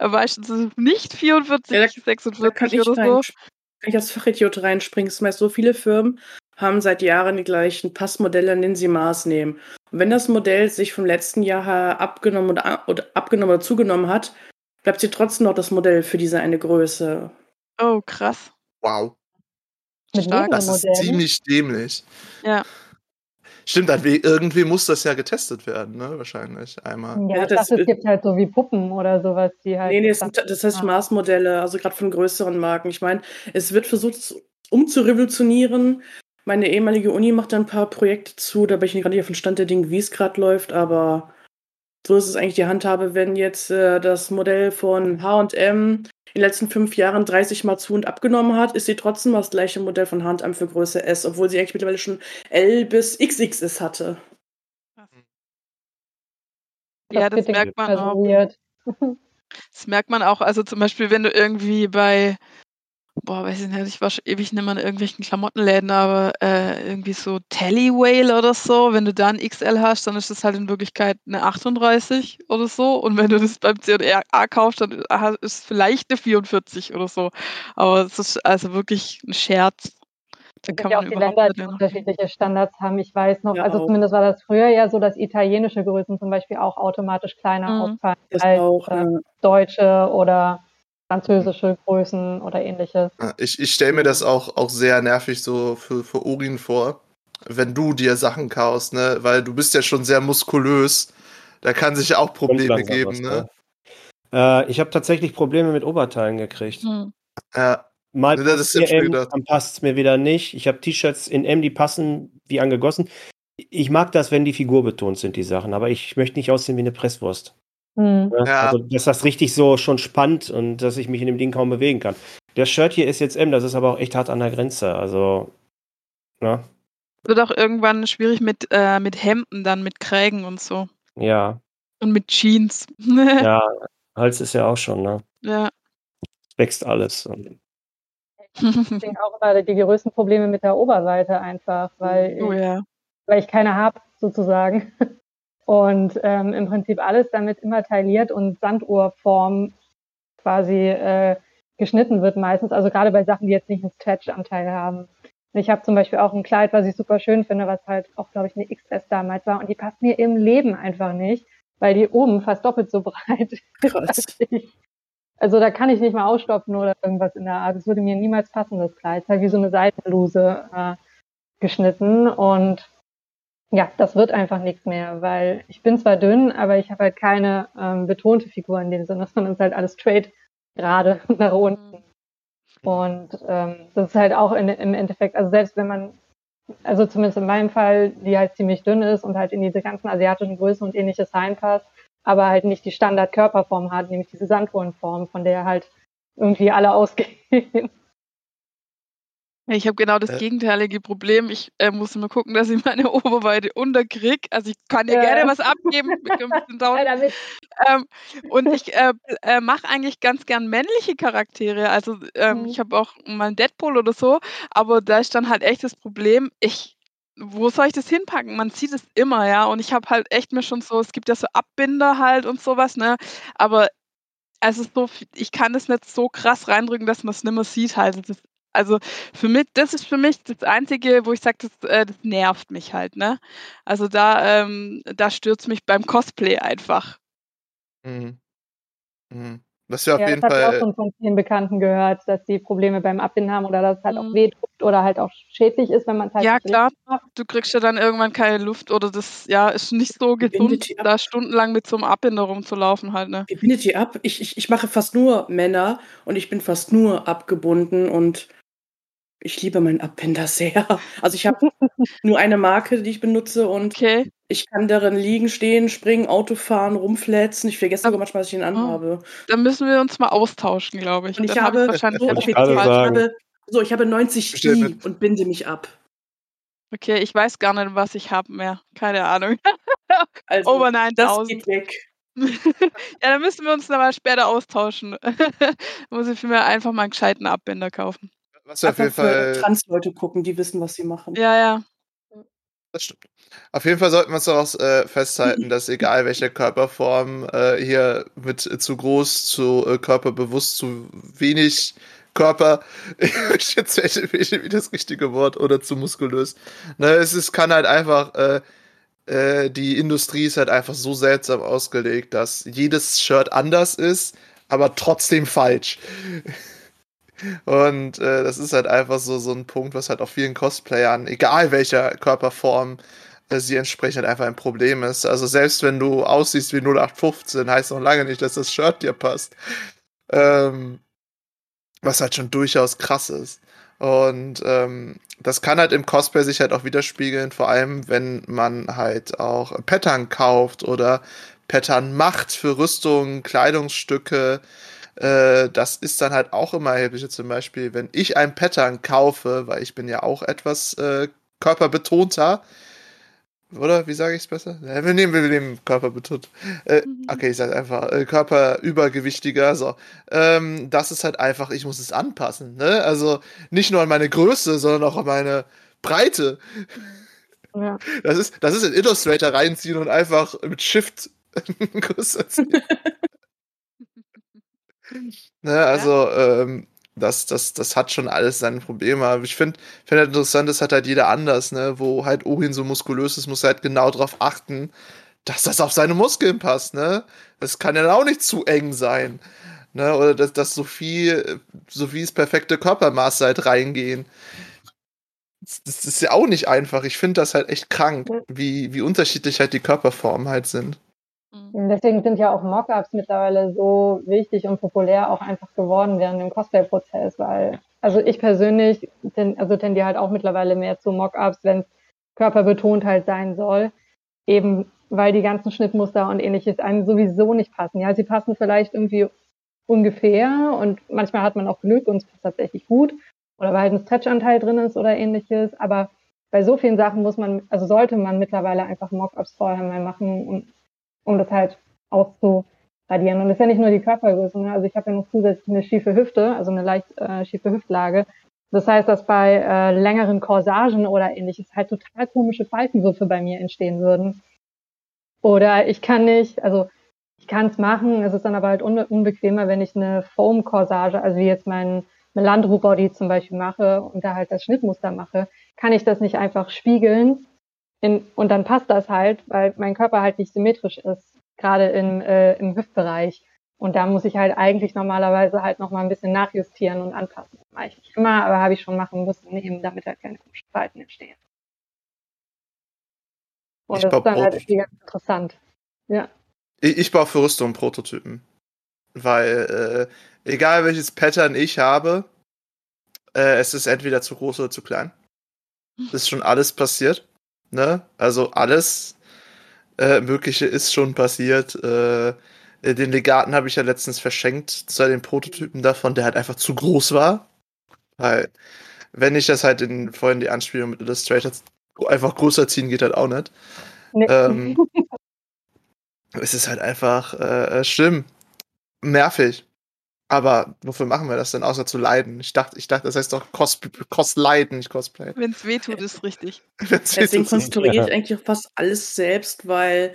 meistens ist es nicht 44, ja, da, 46 da kann oder rein, so. Kann ich als Fachidiot reinspringen? Es meist so viele Firmen haben seit Jahren die gleichen Passmodelle, an denen sie Maß nehmen. Und wenn das Modell sich vom letzten Jahr abgenommen oder, oder abgenommen oder zugenommen hat, bleibt sie trotzdem noch das Modell für diese eine Größe. Oh, krass. Wow. Mit das ist ziemlich dämlich. Ja. Stimmt, irgendwie muss das ja getestet werden, ne? Wahrscheinlich einmal. Ja, ja das dachte, es gibt halt so wie Puppen oder sowas, die halt. Nee, nee, das, sind, das heißt Maßmodelle, also gerade von größeren Marken. Ich meine, es wird versucht, umzurevolutionieren, meine ehemalige Uni macht da ein paar Projekte zu, da bin ich gerade nicht auf dem Stand der Dinge, wie es gerade läuft, aber so ist es eigentlich die Handhabe, wenn jetzt äh, das Modell von HM in den letzten fünf Jahren 30 Mal zu und abgenommen hat, ist sie trotzdem das gleiche Modell von HM für Größe S, obwohl sie eigentlich mittlerweile schon L bis XXS hatte. Ja, das merkt man auch. <laughs> Das merkt man auch, also zum Beispiel, wenn du irgendwie bei boah, weiß ich nicht, ich war schon ewig nicht mehr in irgendwelchen Klamottenläden, aber äh, irgendwie so Tallywhale oder so, wenn du da ein XL hast, dann ist das halt in Wirklichkeit eine 38 oder so. Und wenn du das beim C&A kaufst, dann ist es vielleicht eine 44 oder so. Aber es ist also wirklich ein Scherz. Da kann man auch die Länder, die unterschiedliche Standards haben. Ich weiß noch, ja, also auch. zumindest war das früher ja so, dass italienische Größen zum Beispiel auch automatisch kleiner mhm. ausfallen als auch, äh, ja. deutsche oder französische Größen oder ähnliches. Ich, ich stelle mir das auch, auch sehr nervig so für, für Urin vor, wenn du dir Sachen kaufst, ne? Weil du bist ja schon sehr muskulös. Da kann sich auch Probleme geben, was, ne? ne? Äh, ich habe tatsächlich Probleme mit Oberteilen gekriegt. Hm. Ja. Mal das ist M, dann passt es mir wieder nicht. Ich habe T-Shirts in M, die passen wie angegossen. Ich mag das, wenn die Figur betont sind, die Sachen, aber ich möchte nicht aussehen wie eine Presswurst. Mhm. Ja. Also, dass das richtig so schon spannt und dass ich mich in dem Ding kaum bewegen kann. Das Shirt hier ist jetzt M, das ist aber auch echt hart an der Grenze. Also, ne? Wird auch irgendwann schwierig mit, äh, mit Hemden, dann mit Krägen und so. Ja. Und mit Jeans. <laughs> ja, Hals ist ja auch schon, ne? Ja. Wächst alles. <laughs> Ich denke auch immer die größten Probleme mit der Oberseite einfach, weil, oh, ja. ich, weil ich keine habe, sozusagen <laughs> und ähm, im Prinzip alles damit immer tailliert und Sanduhrform quasi äh, geschnitten wird meistens, also gerade bei Sachen, die jetzt nicht einen Stretch-Anteil haben. Ich habe zum Beispiel auch ein Kleid, was ich super schön finde, was halt auch, glaube ich, eine XS damals war und die passt mir im Leben einfach nicht, weil die oben fast doppelt so <laughs> breit ist. Also da kann ich nicht mal ausstopfen oder irgendwas in der Art. Es würde mir niemals passen, das Kleid. Es ist halt wie so eine Seitenbluse äh, geschnitten und ja, das wird einfach nichts mehr, weil ich bin zwar dünn, aber ich habe halt keine ähm, betonte Figur in dem Sinne, <laughs> sondern es ist halt alles straight gerade <laughs> nach unten. Und ähm, das ist halt auch in, im Endeffekt, also selbst wenn man, also zumindest in meinem Fall, die halt ziemlich dünn ist und halt in diese ganzen asiatischen Größen und ähnliches reinpasst, aber halt nicht die Standard-Körperform hat, nämlich diese Sandwurmform, von der halt irgendwie alle <laughs> ausgehen. Ich habe genau das äh. gegenteilige Problem. Ich äh, muss immer gucken, dass ich meine <laughs> Oberweite unterkriege. Also ich kann dir ja. gerne was abgeben. <laughs> ähm, und ich äh, <laughs> äh, mache eigentlich ganz gern männliche Charaktere. Also ähm, mhm. ich habe auch mal einen Deadpool oder so, aber da ist dann halt echt das Problem, ich wo soll ich das hinpacken? Man sieht es immer, ja. Und ich habe halt echt mir schon so, es gibt ja so Abbinder halt und sowas, ne? Aber also so, ich kann das nicht so krass reindrücken, dass man es nicht mehr sieht halt. Das also für mich, das ist für mich das Einzige, wo ich sage, das, äh, das nervt mich halt, ne? Also da, ähm, da stürzt mich beim Cosplay einfach. Mhm. Mhm. Was wir auf ja, jeden das Fall. Ich habe auch schon von vielen Bekannten gehört, dass die Probleme beim Abbinden haben oder dass es halt mhm. auch wehtut oder halt auch schädlich ist, wenn man es halt Ja, klar. Macht. Du kriegst ja dann irgendwann keine Luft oder das, ja, ist nicht so gesund, da stundenlang mit so einem Abbinder rumzulaufen halt, ne? Wie bindet ihr ab? Ich, ich, ich mache fast nur Männer und ich bin fast nur abgebunden und ich liebe meinen Abbinder sehr. <laughs> Also ich habe nur eine Marke, die ich benutze und okay. ich kann darin liegen, stehen, springen, Auto fahren, rumflätzen. Ich vergesse sogar manchmal, dass ich ihn anhabe. Oh, dann müssen wir uns mal austauschen, glaube ich. Und ich habe, hab ich so, ich habe, so, ich habe 90 I und binde mich ab. Okay, ich weiß gar nicht, was ich habe mehr. Keine Ahnung. <laughs> also, Over 9000. Das geht weg. <laughs> ja, dann müssen wir uns dann mal später austauschen. Muss ich mir einfach mal einen gescheiten Abbinder kaufen. Was wir auf jeden Fall. Trans-Leute gucken, die wissen, was sie machen. Ja, ja. Das stimmt. Auf jeden Fall sollten wir uns daraus äh, festhalten, <laughs> dass egal welche Körperform äh, hier mit äh, zu groß, zu äh, körperbewusst, zu wenig Körper, <laughs> ich jetzt wie das richtige Wort, oder zu muskulös. Ne, es ist, kann halt einfach, äh, äh, die Industrie ist halt einfach so seltsam ausgelegt, dass jedes Shirt anders ist, aber trotzdem falsch. Und äh, das ist halt einfach so, so ein Punkt, was halt auch vielen Cosplayern, egal welcher Körperform äh, sie entsprechend halt einfach ein Problem ist. Also selbst wenn du aussiehst wie 0815, heißt noch lange nicht, dass das Shirt dir passt. Ähm, was halt schon durchaus krass ist. Und ähm, das kann halt im Cosplay sich halt auch widerspiegeln, vor allem wenn man halt auch Pattern kauft oder Pattern macht für Rüstungen, Kleidungsstücke, äh, das ist dann halt auch immer erheblich. Zum Beispiel, wenn ich ein Pattern kaufe, weil ich bin ja auch etwas äh, körperbetonter, oder? Wie sage ich es besser? Ja, wir nehmen, wir nehmen körperbetont. Äh, okay, ich sage einfach äh, körperübergewichtiger. So, ähm, das ist halt einfach, ich muss es anpassen. Ne? Also nicht nur an meine Größe, sondern auch an meine Breite. Ja. Das ist, das ist in Illustrator reinziehen und einfach mit Shift <laughs> größer ziehen. <laughs> <laughs> ne, also, ähm, das, das, das hat schon alles seine Probleme. Aber ich finde find halt interessant, das hat halt jeder anders, ne? Wo halt Ohin so muskulös ist, muss er halt genau darauf achten, dass das auf seine Muskeln passt, ne? Das kann ja auch nicht zu eng sein. Ne? Oder dass, dass Sophie, Sophies perfekte Körpermaße halt reingehen. Das, das ist ja auch nicht einfach. Ich finde das halt echt krank, wie, wie unterschiedlich halt die Körperformen halt sind. Und Deswegen sind ja auch Mockups mittlerweile so wichtig und populär auch einfach geworden während dem Cosplay-Prozess, weil, also ich persönlich ten, also tendiere halt auch mittlerweile mehr zu Mockups, wenn es körperbetont halt sein soll, eben weil die ganzen Schnittmuster und ähnliches einem sowieso nicht passen. Ja, sie passen vielleicht irgendwie ungefähr und manchmal hat man auch Glück und es passt tatsächlich gut oder weil halt ein Stretchanteil drin ist oder ähnliches, aber bei so vielen Sachen muss man, also sollte man mittlerweile einfach Mockups vorher mal machen, um, um das halt auszuradieren. Und das ist ja nicht nur die Körpergröße, ne? also ich habe ja noch zusätzlich eine schiefe Hüfte, also eine leicht äh, schiefe Hüftlage. Das heißt, dass bei äh, längeren Corsagen oder ähnliches halt total komische Faltenwürfe bei mir entstehen würden. Oder ich kann nicht, also ich kann es machen, es ist dann aber halt unbe unbequemer, wenn ich eine Foam-Corsage, also wie jetzt mein Melandro-Body zum Beispiel mache und da halt das Schnittmuster mache, kann ich das nicht einfach spiegeln in, und dann passt das halt, weil mein Körper halt nicht symmetrisch ist, gerade im, äh, im Hüftbereich. Und da muss ich halt eigentlich normalerweise halt noch mal ein bisschen nachjustieren und anpassen. Das mache ich nicht immer, aber habe ich schon machen müssen, eben damit halt keine komischen Falten entstehen. Und Ich das ist dann halt irgendwie ganz interessant. Ja. Ich, ich baue für Rüstung Prototypen. Weil, äh, egal welches Pattern ich habe, äh, es ist entweder zu groß oder zu klein. Das <laughs> ist schon alles passiert. Ne? Also alles äh, Mögliche ist schon passiert. Äh, den Legaten habe ich ja letztens verschenkt, zu den Prototypen davon, der halt einfach zu groß war. Weil, wenn ich das halt in vorhin die Anspielung mit Illustrator einfach größer ziehen, geht halt auch nicht. Nee. Ähm, <laughs> es ist halt einfach äh, schlimm. Nervig. Aber wofür machen wir das denn, außer zu leiden? Ich dachte, ich dachte, das heißt doch Cos, Cos leiden, nicht Cosplay. Wenn es weh tut, ist richtig. <laughs> Deswegen konstruiere ich eigentlich auch fast alles selbst, weil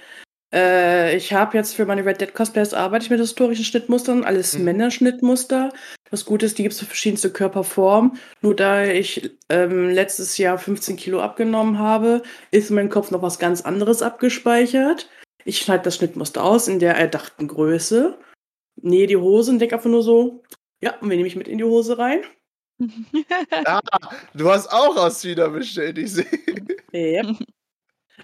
äh, ich habe jetzt für meine Red Dead Cosplays arbeite ich mit historischen Schnittmustern, alles Mhm. Männerschnittmuster. Das Gute ist, die gibt es für verschiedenste Körperformen. Nur da ich ähm, letztes Jahr 15 Kilo abgenommen habe, ist in meinem Kopf noch was ganz anderes abgespeichert. Ich schneide das Schnittmuster aus in der erdachten Größe, nähe die Hose und denke einfach nur so, ja, und wen nehme ich mit in die Hose rein? <laughs> Ah, du hast auch aus China bestellt, ich sehe. Yep.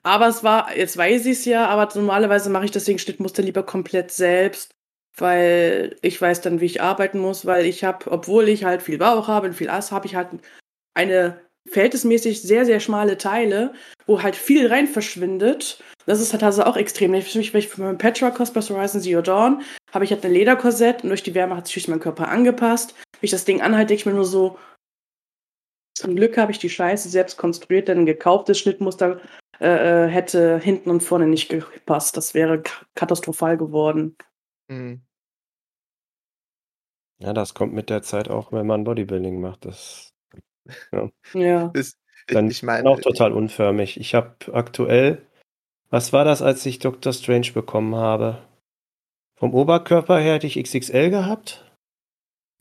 Aber es war, jetzt weiß ich es ja, aber normalerweise mache ich deswegen Schnittmuster lieber komplett selbst, weil ich weiß dann, wie ich arbeiten muss, weil ich habe, obwohl ich halt viel Bauch habe und viel Ass, habe ich halt eine verhältnismäßig sehr, sehr schmale Teile, wo halt viel rein verschwindet. Das ist halt also auch extrem. Ich für mich, wenn ich für meinen Patchwork Cosplay Horizon Zero Dawn habe ich halt ein Lederkorsett und durch die Wärme hat sich mein Körper angepasst. Wenn ich das Ding anhalte, denke ich mir nur so, zum Glück habe ich die Scheiße selbst konstruiert, denn ein gekauftes Schnittmuster äh, äh, hätte hinten und vorne nicht gepasst. Das wäre katastrophal geworden. Hm. Ja, das kommt mit der Zeit auch, wenn man Bodybuilding macht. Das Ja. Ist, dann ich meine, auch total unförmig. Ich habe aktuell, was war das, als ich Dr. Strange bekommen habe? Vom Oberkörper her hätte ich XXL gehabt.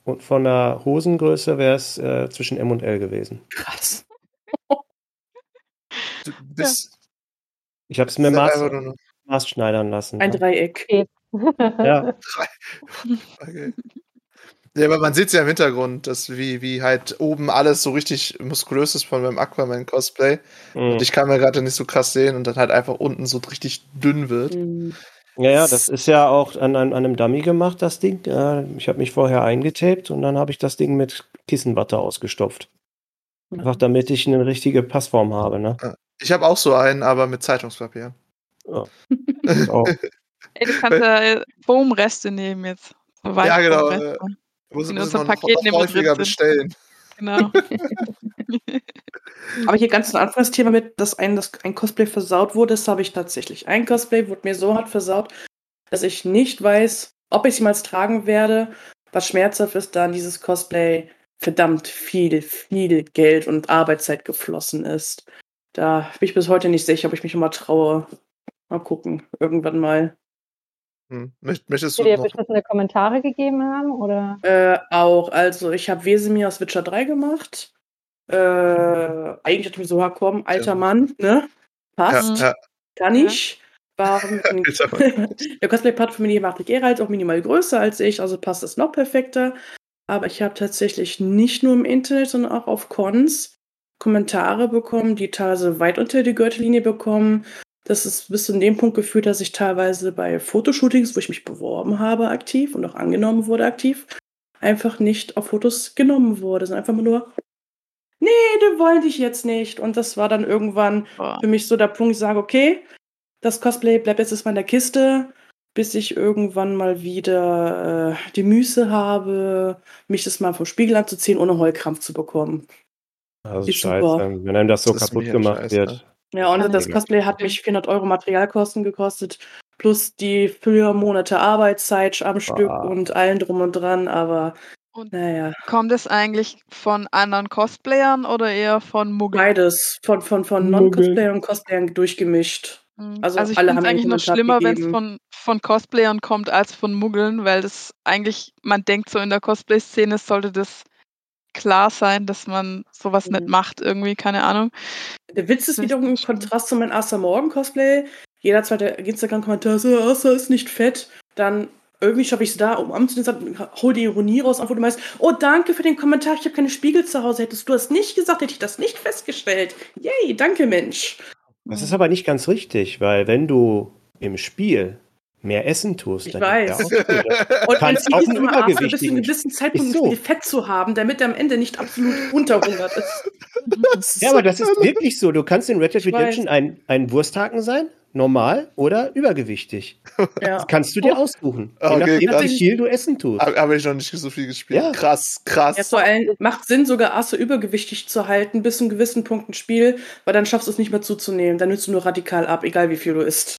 Und von der Hosengröße wäre es äh, zwischen M und L gewesen. Krass. du <laughs> bist Ich habe es mir Maß, einfach nur noch- Maß schneidern lassen. Ein ja. Dreieck. <laughs> ja, Okay. Ja, aber man sieht ja im Hintergrund, dass wie, wie halt oben alles so richtig muskulös ist von meinem Aquaman-Cosplay. mhm. Und ich kann mir gerade nicht so krass sehen und dann halt einfach unten so richtig dünn wird. Mhm. ja, ja, das ist ja auch an, an, an einem Dummy gemacht, das Ding. Äh, ich habe mich vorher eingetaped und dann habe ich das Ding mit Kissenwatte ausgestopft. Einfach damit ich eine richtige Passform habe, ne? Ich habe auch so einen, aber mit Zeitungspapier. <laughs> Auch. Ey, du kannst ja äh, Foamreste nehmen jetzt. So Ja, genau, Weißfoamreste. Muss, In muss man noch, Paket noch häufiger bestellen. Genau. <laughs> Aber hier ganz am Anfang das Thema mit, dass ein, dass ein Cosplay versaut wurde, das habe ich tatsächlich. Ein Cosplay wurde mir so hart versaut, dass ich nicht weiß, ob ich es jemals tragen werde. Was schmerzhaft ist, da in dieses Cosplay verdammt viel, viel Geld und Arbeitszeit geflossen ist. Da bin ich bis heute nicht sicher, ob ich mich immer traue. Mal gucken, irgendwann mal. Hm. Möcht- Möchtest du dir beschissene Kommentare gegeben haben? Oder? Äh, auch, also ich habe Wesemir aus Witcher 3 gemacht. Äh, eigentlich dachte ich mir so, komm, alter Ja. Mann, ne? Passt, Ja, ja. kann ich. War mit dem- <laughs> Alter Mann. <laughs> der Cosplay-Part von mir macht die Gera halt auch minimal größer als ich, also passt das noch perfekter. Aber ich habe tatsächlich nicht nur im Internet, sondern auch auf Cons Kommentare bekommen, die teilweise weit unter die Gürtellinie bekommen. Das ist bis zu dem Punkt geführt, dass ich teilweise bei Fotoshootings, wo ich mich beworben habe, aktiv und auch angenommen wurde, aktiv, einfach nicht auf Fotos genommen wurde. sondern einfach nur, nee, du wollte ich jetzt nicht. Und das war dann irgendwann Boah. für mich so der Punkt, ich sage, okay, das Cosplay bleibt jetzt erstmal in der Kiste, bis ich irgendwann mal wieder äh, die Muße habe, mich das mal vom Spiegel anzuziehen, ohne Heulkrampf zu bekommen. Das Ist ist scheiße, wenn einem das so Das kaputt gemacht scheiße. wird. Ja, und das Cosplay hat mich 400 Euro Materialkosten gekostet, plus die vier Monate Arbeitszeit am Stück und allen drum und dran, aber Und naja, kommt es eigentlich von anderen Cosplayern oder eher von Muggeln? beides von, von, von. Non-Cosplayern und Cosplayern durchgemischt. Mhm. Also Also, ich alle finde es eigentlich noch schlimmer, wenn es von, von Cosplayern kommt, als von Muggeln, weil das eigentlich, man denkt so in der Cosplay-Szene sollte das klar sein, dass man sowas nicht Mhm. macht, irgendwie, keine Ahnung. Der Witz ist wiederum im ist. Kontrast zu meinem Asa Morgan Cosplay. Jeder zweite Instagram-Kommentar so, Asa ist nicht fett. Dann irgendwie schaffe ich es da, um anzunehmen, hol die Ironie raus, wo du meinst, oh, danke für den Kommentar, ich habe keine Spiegel zu Hause. Hättest du das nicht gesagt, hätte ich das nicht festgestellt. Yay, danke, Mensch. Das ist aber nicht ganz richtig, weil wenn du im Spiel mehr Essen tust, Ich weiß. <laughs> Und Kannst mein auch Ziel ist immer, Asa bis zu einem gewissen Zeitpunkt so. Spiel Fett zu haben, damit er am Ende nicht absolut unterhungert <laughs> ist. Ja, aber das ist wirklich so. Du kannst in Red Dead. Redemption ein, ein Wursthaken sein, normal oder übergewichtig. ja. Das kannst du dir aussuchen. Okay, je nachdem, wie viel du essen tust. Habe hab ich noch nicht so viel gespielt. Ja. Krass, krass. Ja, vor allem macht Sinn, sogar Asse übergewichtig zu halten, bis zu einem gewissen Punkt ein Spiel, weil dann schaffst du es nicht mehr zuzunehmen. Dann nimmst du nur radikal ab, egal wie viel du isst.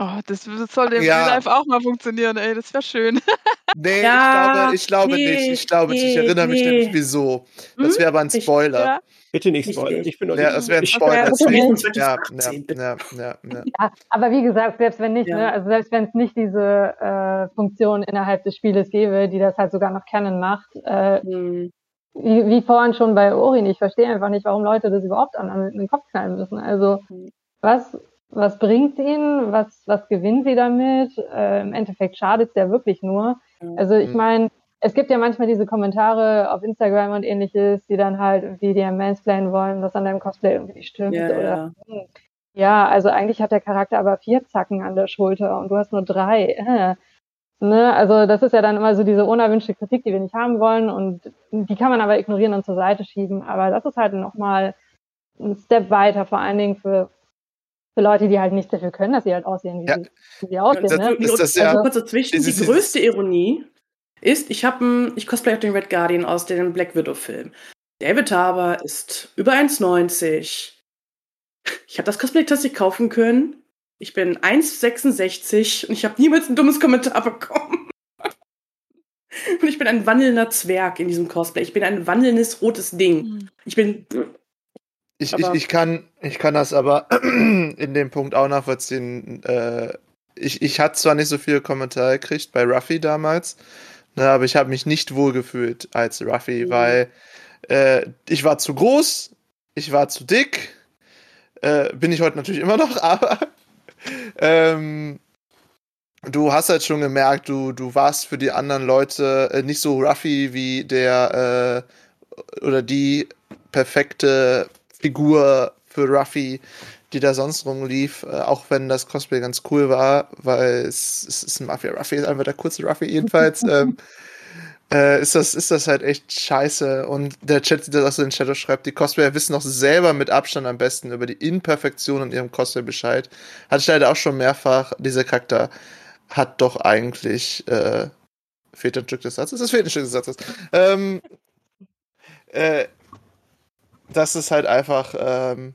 Oh, das, das sollte im Ja. Real Life auch mal funktionieren, ey, das wäre schön. <laughs> Nee, Ja, ich glaube, ich glaube nee, nicht. Ich glaube nicht. Ich nee, erinnere mich nee. nämlich wieso. Das Hm? wäre aber ein Ich- Spoiler. Ja. Bitte nicht spoilern. Ich bin noch Ja, das wäre ein Ich- Spoiler. Ja, Deswegen, das ja, 2018, ja, ja, ja, ja. Ja, aber wie gesagt, selbst wenn nicht, Ja. ne, also selbst wenn es nicht diese äh, Funktion innerhalb des Spieles gäbe, die das halt sogar noch Canon macht, äh, Hm. wie, wie vorhin schon bei Orin, ich verstehe einfach nicht, warum Leute das überhaupt an, an den Kopf knallen müssen. Also Mhm. was, was bringt ihnen, was, was gewinnen sie damit? Äh, Im Endeffekt schadet es ja wirklich nur. Ja. Also ich Mhm. meine, es gibt ja manchmal diese Kommentare auf Instagram und ähnliches, die dann halt irgendwie dir mansplainen wollen, was an deinem Cosplay irgendwie nicht stimmt. Ja, oder ja. ja, also eigentlich hat der Charakter aber vier Zacken an der Schulter und du hast nur drei. Äh. <laughs> Ne? Also das ist ja dann immer so diese unerwünschte Kritik, die wir nicht haben wollen und die kann man aber ignorieren und zur Seite schieben. Aber das ist halt nochmal ein Step weiter, vor allen Dingen für, für Leute, die halt nicht dafür können, dass sie halt aussehen, wie, Ja. sie, wie sie aussehen. Das- ne? ist das ja- also kurz dazwischen, die größte Ironie ist, ich habe ich cosplay auch den Red Guardian aus dem Black Widow Film. David Harbour ist über 1,90. Ich habe das Cosplay tatsächlich kaufen können. Ich bin 1,66 und ich habe niemals ein dummes Kommentar <laughs> bekommen. Und ich bin ein wandelnder Zwerg in diesem Cosplay. Ich bin ein wandelndes rotes Ding. Hm. Ich bin. Ich, ich, ich, kann, ich kann das aber <clears throat> in dem Punkt auch nachvollziehen. Äh, ich, ich hatte zwar nicht so viele Kommentare gekriegt bei Ruffy damals, ne, aber ich habe mich nicht wohlgefühlt als Ruffy, Mhm. weil äh, ich war zu groß, ich war zu dick, äh, bin ich heute natürlich immer noch, <laughs> aber ähm, du hast halt schon gemerkt, du, du warst für die anderen Leute äh, nicht so Ruffy wie der äh, oder die perfekte Figur für Ruffy, die da sonst rumlief, äh, auch wenn das Cosplay ganz cool war, weil es, es ist ein Mafia Ruffy, ist einfach der kurze Ruffy jedenfalls. <laughs> ähm, äh, ist, das, ist das halt echt scheiße. Und der Chat, der das in den Chat schreibt, die Cosplayer wissen doch selber mit Abstand am besten über die Imperfektion in ihrem Cosplay Bescheid. Hatte ich leider auch schon mehrfach. Dieser Charakter hat doch eigentlich äh, fehlt ein Stück des Satzes. Das fehlt ein Stück des Satzes. Ähm, äh, dass es halt einfach ähm,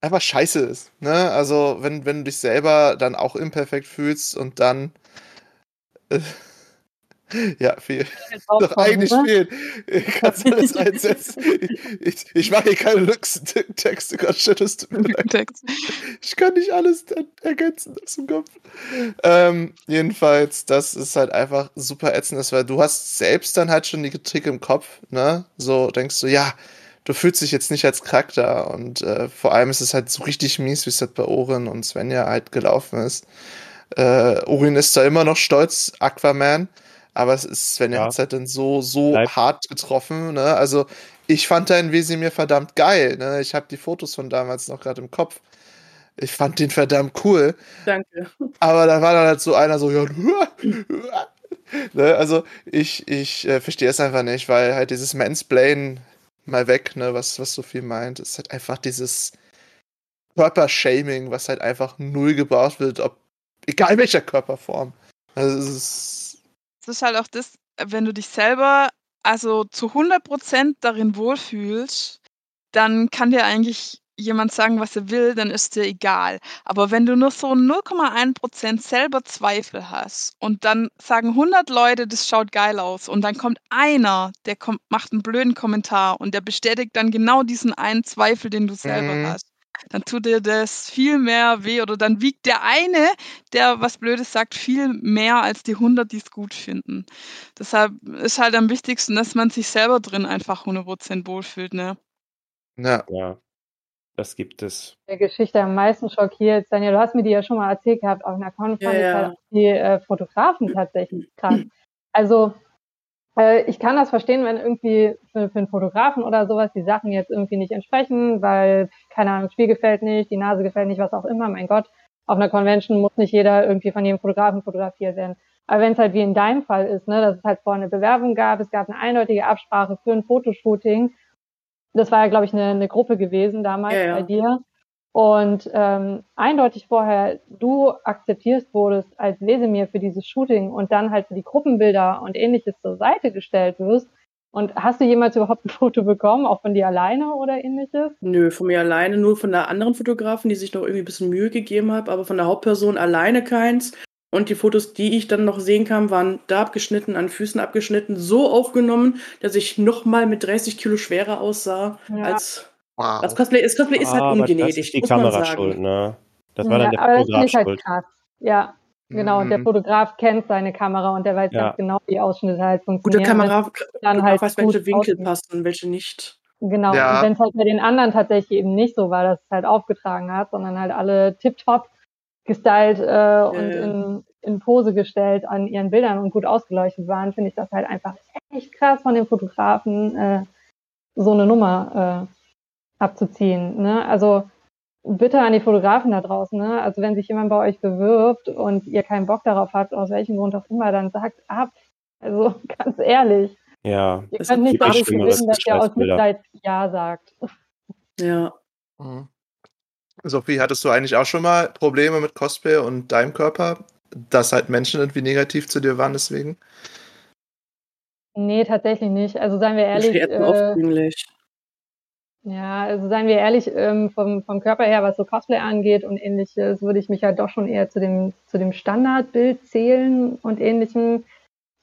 einfach scheiße ist. Ne? Also, wenn, wenn du dich selber dann auch imperfekt fühlst und dann. Äh, ja, viel. Doch eigentlich ne? fehlt. Ich kann alles <laughs> einsetzen. Ich, ich mache hier keine Texte, Gott shit, es tut mir leid. Ich kann nicht alles ergänzen aus dem Kopf. Ähm, jedenfalls, das ist halt einfach super ätzend, weil du hast selbst dann halt schon die Kritik im Kopf, ne? So denkst du, ja, du fühlst dich jetzt nicht als Charakter und äh, vor allem ist es halt so richtig mies, wie es halt bei Orin und Svenja halt gelaufen ist. Äh, Orin ist da immer noch stolz, Aquaman, aber es ist, Svenja ja. hat es halt dann so, so Bleib. hart getroffen, ne? Also ich fand deinen Wesemir verdammt geil, ne? Ich habe die Fotos von damals noch gerade im Kopf. Ich fand den verdammt cool. Danke. Aber da war dann halt so einer so, ja, <laughs> ne? Also ich, ich äh, verstehe es einfach nicht, weil halt dieses Mansplain mal weg, ne, was, was so viel meint. Es ist halt einfach dieses Körpershaming, was halt einfach null gebraucht wird, ob, egal welcher Körperform. Also es ist, es ist halt auch das, wenn du dich selber also zu 100% darin wohlfühlst, dann kann dir eigentlich jemand sagen, was er will, dann ist dir egal. Aber wenn du nur so 0,1% selber Zweifel hast und dann sagen 100 Leute, das schaut geil aus und dann kommt einer, der kommt, macht einen blöden Kommentar und der bestätigt dann genau diesen einen Zweifel, den du selber mhm. hast, dann tut dir das viel mehr weh oder dann wiegt der eine, der was Blödes sagt, viel mehr als die 100, die es gut finden. Deshalb ist halt am wichtigsten, dass man sich selber drin einfach 100% wohlfühlt, ne? Ja. ja. Das gibt es. Der Geschichte am meisten schockiert, Daniel, du hast mir die ja schon mal erzählt gehabt, auf einer Con ja, ja. Die äh, Fotografen tatsächlich krass. Also äh, ich kann das verstehen, wenn irgendwie für, für einen Fotografen oder sowas die Sachen jetzt irgendwie nicht entsprechen, weil, keine Ahnung, Spiel gefällt nicht, die Nase gefällt nicht, was auch immer, mein Gott. Auf einer Convention muss nicht jeder irgendwie von jedem Fotografen fotografiert werden. Aber wenn es halt wie in deinem Fall ist, ne, dass es halt vorher eine Bewerbung gab, es gab eine eindeutige Absprache für ein Fotoshooting das war ja, glaube ich, eine, eine Gruppe gewesen damals ja, ja. bei dir. Und ähm, eindeutig vorher du akzeptierst wurdest als Wesemir für dieses Shooting und dann halt für die Gruppenbilder und ähnliches zur Seite gestellt wirst. Und hast du jemals überhaupt ein <laughs> Foto bekommen, auch von dir alleine oder ähnliches? Nö, von mir alleine, nur von der anderen Fotografin, die sich noch irgendwie ein bisschen Mühe gegeben hat, aber von der Hauptperson alleine keins. Und die Fotos, die ich dann noch sehen kann, waren da abgeschnitten, an Füßen abgeschnitten, so aufgenommen, dass ich nochmal mit 30 Kilo schwerer aussah ja. als wow. das Cosplay. Das Cosplay ist halt ungenetisch. Das ist die Kamera schuld, ne? Das war dann ja, der Fotograf halt schuld. Krass. Ja, genau. Und der mhm. Fotograf kennt seine Kamera und der weiß ja. ganz genau, wie Ausschnitte halt funktionieren. Gute Kamera dann halt weiß, welche Winkel aussehen. passen und welche nicht. Genau. Ja. Und wenn es halt bei den anderen tatsächlich eben nicht so war, dass es halt aufgetragen hat, sondern halt alle tipptopp gestylt äh, und in, in Pose gestellt an ihren Bildern und gut ausgeleuchtet waren, finde ich das halt einfach echt krass von den Fotografen, äh, so eine Nummer äh, abzuziehen. Ne? Also bitte an die Fotografen da draußen, ne? Also wenn sich jemand bei euch bewirbt und ihr keinen Bock darauf habt, aus welchem Grund auch immer, dann sagt ab. Also <laughs> ganz ehrlich. Ja. Ihr könnt nicht dadurch gewinnen, dass ihr aus Mitleid Ja sagt. Ja. Mhm. Sophie, hattest du eigentlich auch schon mal Probleme mit Cosplay und deinem Körper, dass halt Menschen irgendwie negativ zu dir waren deswegen? Nee, tatsächlich nicht. Also seien wir ehrlich. Äh, ja, also seien wir ehrlich, ähm, vom, vom Körper her, was so Cosplay angeht und ähnliches, würde ich mich halt doch schon eher zu dem, zu dem Standardbild zählen und ähnlichem,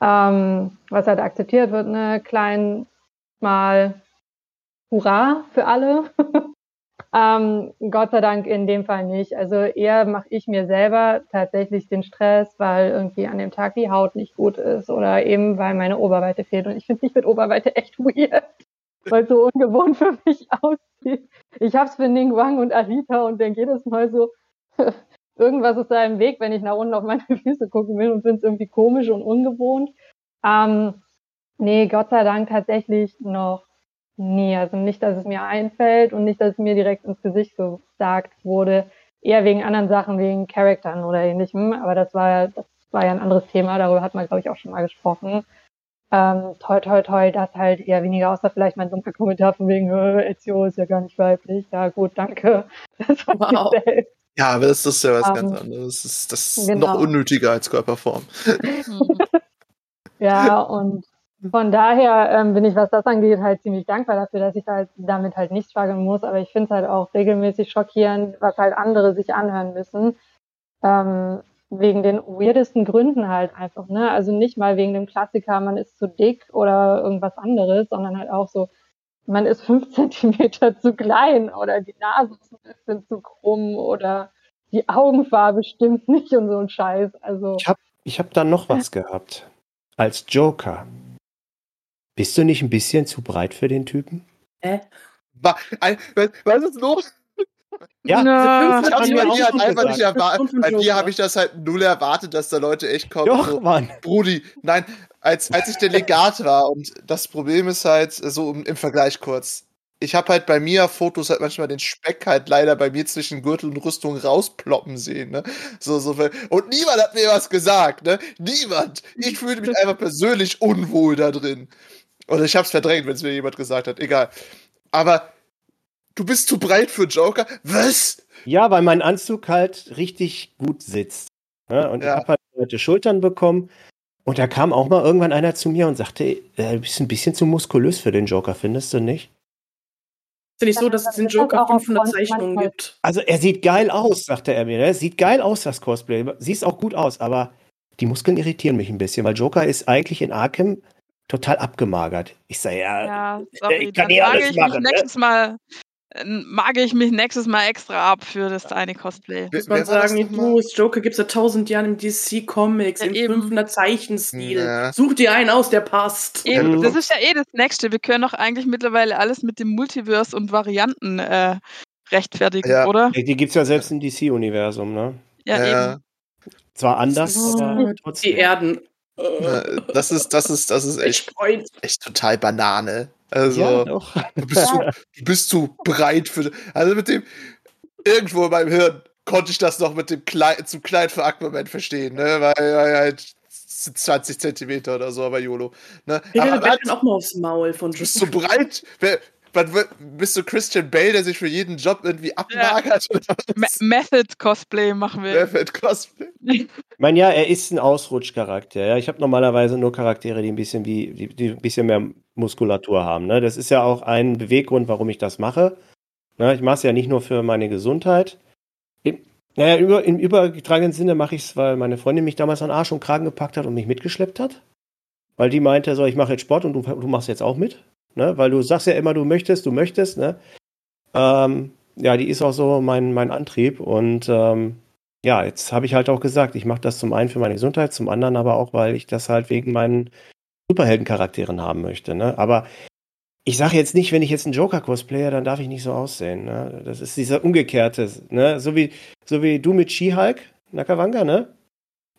ähm, was halt akzeptiert wird, ne, klein, mal Hurra für alle. <laughs> Ähm, Gott sei Dank in dem Fall nicht. Also eher mache ich mir selber tatsächlich den Stress, weil irgendwie an dem Tag die Haut nicht gut ist oder eben weil meine Oberweite fehlt. Und ich finde mich mit Oberweite echt weird, weil so ungewohnt für mich <laughs> aussieht. Ich hab's für Ning Wang und Alita und denke jedes Mal so, <laughs> irgendwas ist da im Weg, wenn ich nach unten auf meine <laughs> Füße gucken will und finde es irgendwie komisch und ungewohnt. Ähm, nee, Gott sei Dank tatsächlich noch Nee, also nicht, dass es mir einfällt und nicht, dass es mir direkt ins Gesicht gesagt wurde. Eher wegen anderen Sachen, wegen Charaktern oder ähnlichem. Aber das war, das war ja ein anderes Thema. Darüber hat man, glaube ich, auch schon mal gesprochen. Ähm, toi, toi, toi, das halt eher weniger, außer vielleicht mein dunkler Kommentar von wegen, äh, Ezio ist ja gar nicht weiblich. Ja, gut, danke. <laughs> Das war wow. Ja, aber das ist ja was um, ganz ähm, anderes. Das ist, das ist genau. noch unnötiger als Körperform. <laughs> ja, und Von daher ähm, bin ich, was das angeht, halt ziemlich dankbar dafür, dass ich halt damit halt nicht strugglen muss. Aber ich finde es halt auch regelmäßig schockierend, was halt andere sich anhören müssen. Ähm, wegen den weirdesten Gründen halt einfach, ne? Also nicht mal wegen dem Klassiker, man ist zu dick oder irgendwas anderes, sondern halt auch so, man ist fünf <laughs> Zentimeter zu klein oder die Nase ist ein bisschen zu krumm oder die Augenfarbe stimmt nicht und so ein Scheiß. Also Ich habe ich hab da noch was <laughs> gehabt. Als Joker. Bist du nicht ein bisschen zu breit für den Typen? Äh? Was ist los? Ja, Na, Ich hab's bei mir dir halt einfach nicht erwartet. Bei dir habe ich das halt null erwartet, dass da Leute echt kommen. Doch, so, Mann. Brudi, nein, als, als ich Delegat war und das Problem ist halt, so im, im Vergleich kurz. Ich habe halt bei mir Fotos halt manchmal den Speck halt leider bei mir zwischen Gürtel und Rüstung rausploppen sehen, ne? So, so, und niemand hat mir was gesagt, ne? Niemand. Ich fühlte mich einfach persönlich unwohl da drin. Oder ich hab's verdrängt, wenn es mir jemand gesagt hat. Egal. Aber du bist zu breit für Joker? Was? Ja, weil mein Anzug halt richtig gut sitzt. Ja, und Ja. ich habe halt breite Schultern bekommen. Und da kam auch mal irgendwann einer zu mir und sagte, äh, du bist ein bisschen zu muskulös für den Joker, findest du nicht? Ist ja nicht so, dass es den Joker auch auf 500 Front Zeichnungen gibt. Also er sieht geil aus, sagte er mir. Ne? Sieht geil aus, das Cosplay. Siehst auch gut aus, aber die Muskeln irritieren mich ein bisschen, weil Joker ist eigentlich in Arkham total abgemagert. Ich sage, ja, Ja, sorry, ich kann dann eh alles ich machen, ne? nächstes Mal mag ich mich nächstes Mal extra ab für das eine Cosplay. Muss man sagen, du, das Joker gibt es seit tausend Jahren im DC-Comics, Ja, im eben. 500 Zeichenstil. Ja. Such dir einen aus, der passt. Eben, das ist ja eh das Nächste. Wir können doch eigentlich mittlerweile alles mit dem Multiverse und Varianten äh, rechtfertigen, Ja. oder? die gibt's ja selbst im DC-Universum, ne? Ja, Ja. eben. Zwar anders, Oh, aber Die trotzdem. Erden. Äh, Das ist, das ist, das ist echt, echt total Banane. Also, Ja, du, bist zu, du bist zu breit für. Also mit dem. Irgendwo in meinem Hirn konnte ich das noch mit dem klein, zu klein für Aquaman verstehen, ne? Weil, weil halt 20 Zentimeter oder so, aber YOLO. Ne? Ich Aber, aber Batman auch mal aufs Maul von du bist zu breit. Wer, bist du Christian Bale, der sich für jeden Job irgendwie abmagert? Was? Method Cosplay machen wir. fällt Cosplay? <laughs> Ich meine, ja, er ist ein Ausrutschcharakter. Ja? Ich habe normalerweise nur Charaktere, die ein bisschen wie, die, die ein bisschen mehr Muskulatur haben. Ne? Das ist ja auch ein Beweggrund, warum ich das mache. Ne? Ich mache es ja nicht nur für meine Gesundheit. Im, naja, über, im übergetragenen Sinne mache ich es, weil meine Freundin mich damals an Arsch und Kragen gepackt hat und mich mitgeschleppt hat. Weil die meinte, so, ich mache jetzt Sport und du, du machst jetzt auch mit. Ne? Weil du sagst ja immer, du möchtest, du möchtest. Ne? Ähm, ja, die ist auch so mein, mein Antrieb. Und ähm, ja, jetzt habe ich halt auch gesagt, ich mache das zum einen für meine Gesundheit, zum anderen aber auch, weil ich das halt wegen meinen Superheldencharakteren haben möchte. Ne? Aber ich sage jetzt nicht, wenn ich jetzt einen Joker cosplayer, dann darf ich nicht so aussehen. Ne? Das ist dieser umgekehrte, ne? So wie, so wie du mit She-Hulk, Nakawanga, ne?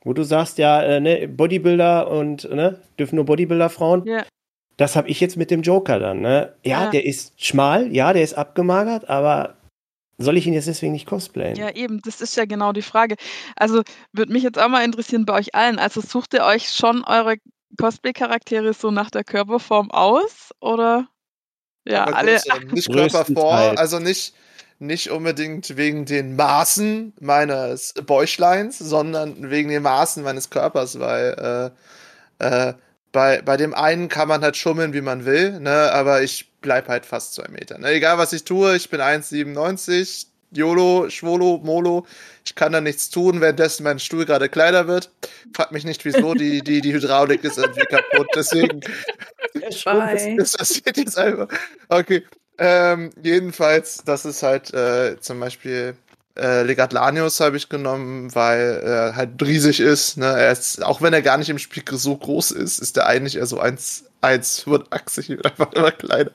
Wo du sagst, ja, äh, ne, Bodybuilder und ne, dürfen nur Bodybuilder-Frauen. Ja. Das habe ich jetzt mit dem Joker dann, ne? Ja, Ja. der ist schmal, ja, der ist abgemagert, aber soll ich ihn jetzt deswegen nicht cosplayen? Ja, eben, das ist ja genau die Frage. Also würde mich jetzt auch mal interessieren bei euch allen. Also sucht ihr euch schon eure Cosplay-Charaktere so nach der Körperform aus? Oder? Ja, Aber alle. größer, <laughs> nicht Körperform, also nicht, nicht unbedingt wegen den Maßen meines Bäuchleins, sondern wegen den Maßen meines Körpers, weil äh, äh, bei, bei dem einen kann man halt schummeln, wie man will, ne, aber ich bleib halt fast zwei Meter. Ne? Egal was ich tue, ich bin 1,97, YOLO, Schwolo, Molo, ich kann da nichts tun, währenddessen mein Stuhl gerade kleiner wird. Frag mich nicht, wieso, die, die, die Hydraulik ist irgendwie kaputt, deswegen <laughs> das passiert jetzt einfach. Okay. Ähm, jedenfalls, das ist halt äh, zum Beispiel äh, Legat Lanius habe ich genommen, weil er halt riesig ist. Ne? Er ist, auch wenn er gar nicht im Spiel so groß ist, ist er eigentlich eher so 1, 1,85 und einfach immer kleiner.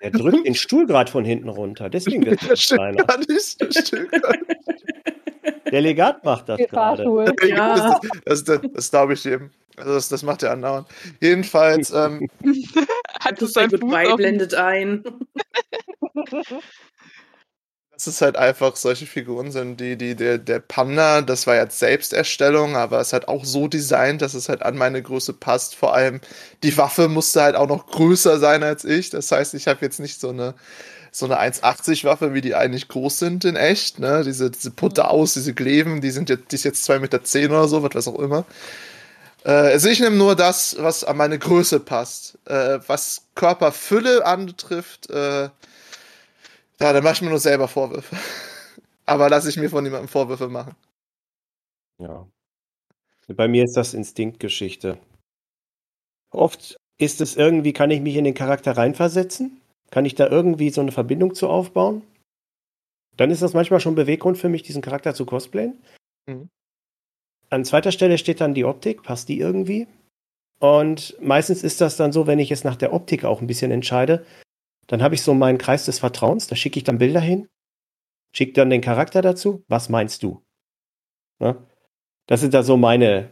Er drückt den Stuhl gerade von hinten runter, deswegen wird <laughs> er Das kleiner. gar nicht. Das stimmt gar nicht. Der Legat macht das gerade. <laughs> Ja. Das, das, das glaube ich ihm. Also das, das macht er andauernd. Jedenfalls, ähm, <laughs> Hat Du so sei seinen Fuß Goodbye auf dem- blendet ein. Das ist halt einfach solche Figuren sind, die, die, der, der Panda, das war jetzt Selbsterstellung, aber es ist halt auch so designt, dass es halt an meine Größe passt. Vor allem die Waffe musste halt auch noch größer sein als ich. Das heißt, ich habe jetzt nicht so eine, so eine 1,80 Waffe, wie die eigentlich groß sind in echt. Ne? Diese, diese Putte aus, diese Gleven, die sind jetzt, die ist jetzt 2,10 Meter zehn oder so, was weiß auch immer. Äh, also ich nehme nur das, was an meine Größe passt. Äh, was Körperfülle anbetrifft, äh, ja, da mache ich mir nur selber Vorwürfe. <laughs> Aber lasse ich mir von niemandem Vorwürfe machen. Ja. Bei mir ist das Instinktgeschichte. Oft ist es irgendwie, kann ich mich in den Charakter reinversetzen? Kann ich da irgendwie so eine Verbindung zu aufbauen? Dann ist das manchmal schon Beweggrund für mich, diesen Charakter zu cosplayen. Mhm. An zweiter Stelle steht dann die Optik, passt die irgendwie? Und meistens ist das dann so, wenn ich es nach der Optik auch ein bisschen entscheide, dann habe ich so meinen Kreis des Vertrauens, da schicke ich dann Bilder hin, schicke dann den Charakter dazu, was meinst du? Ne? Das sind da so meine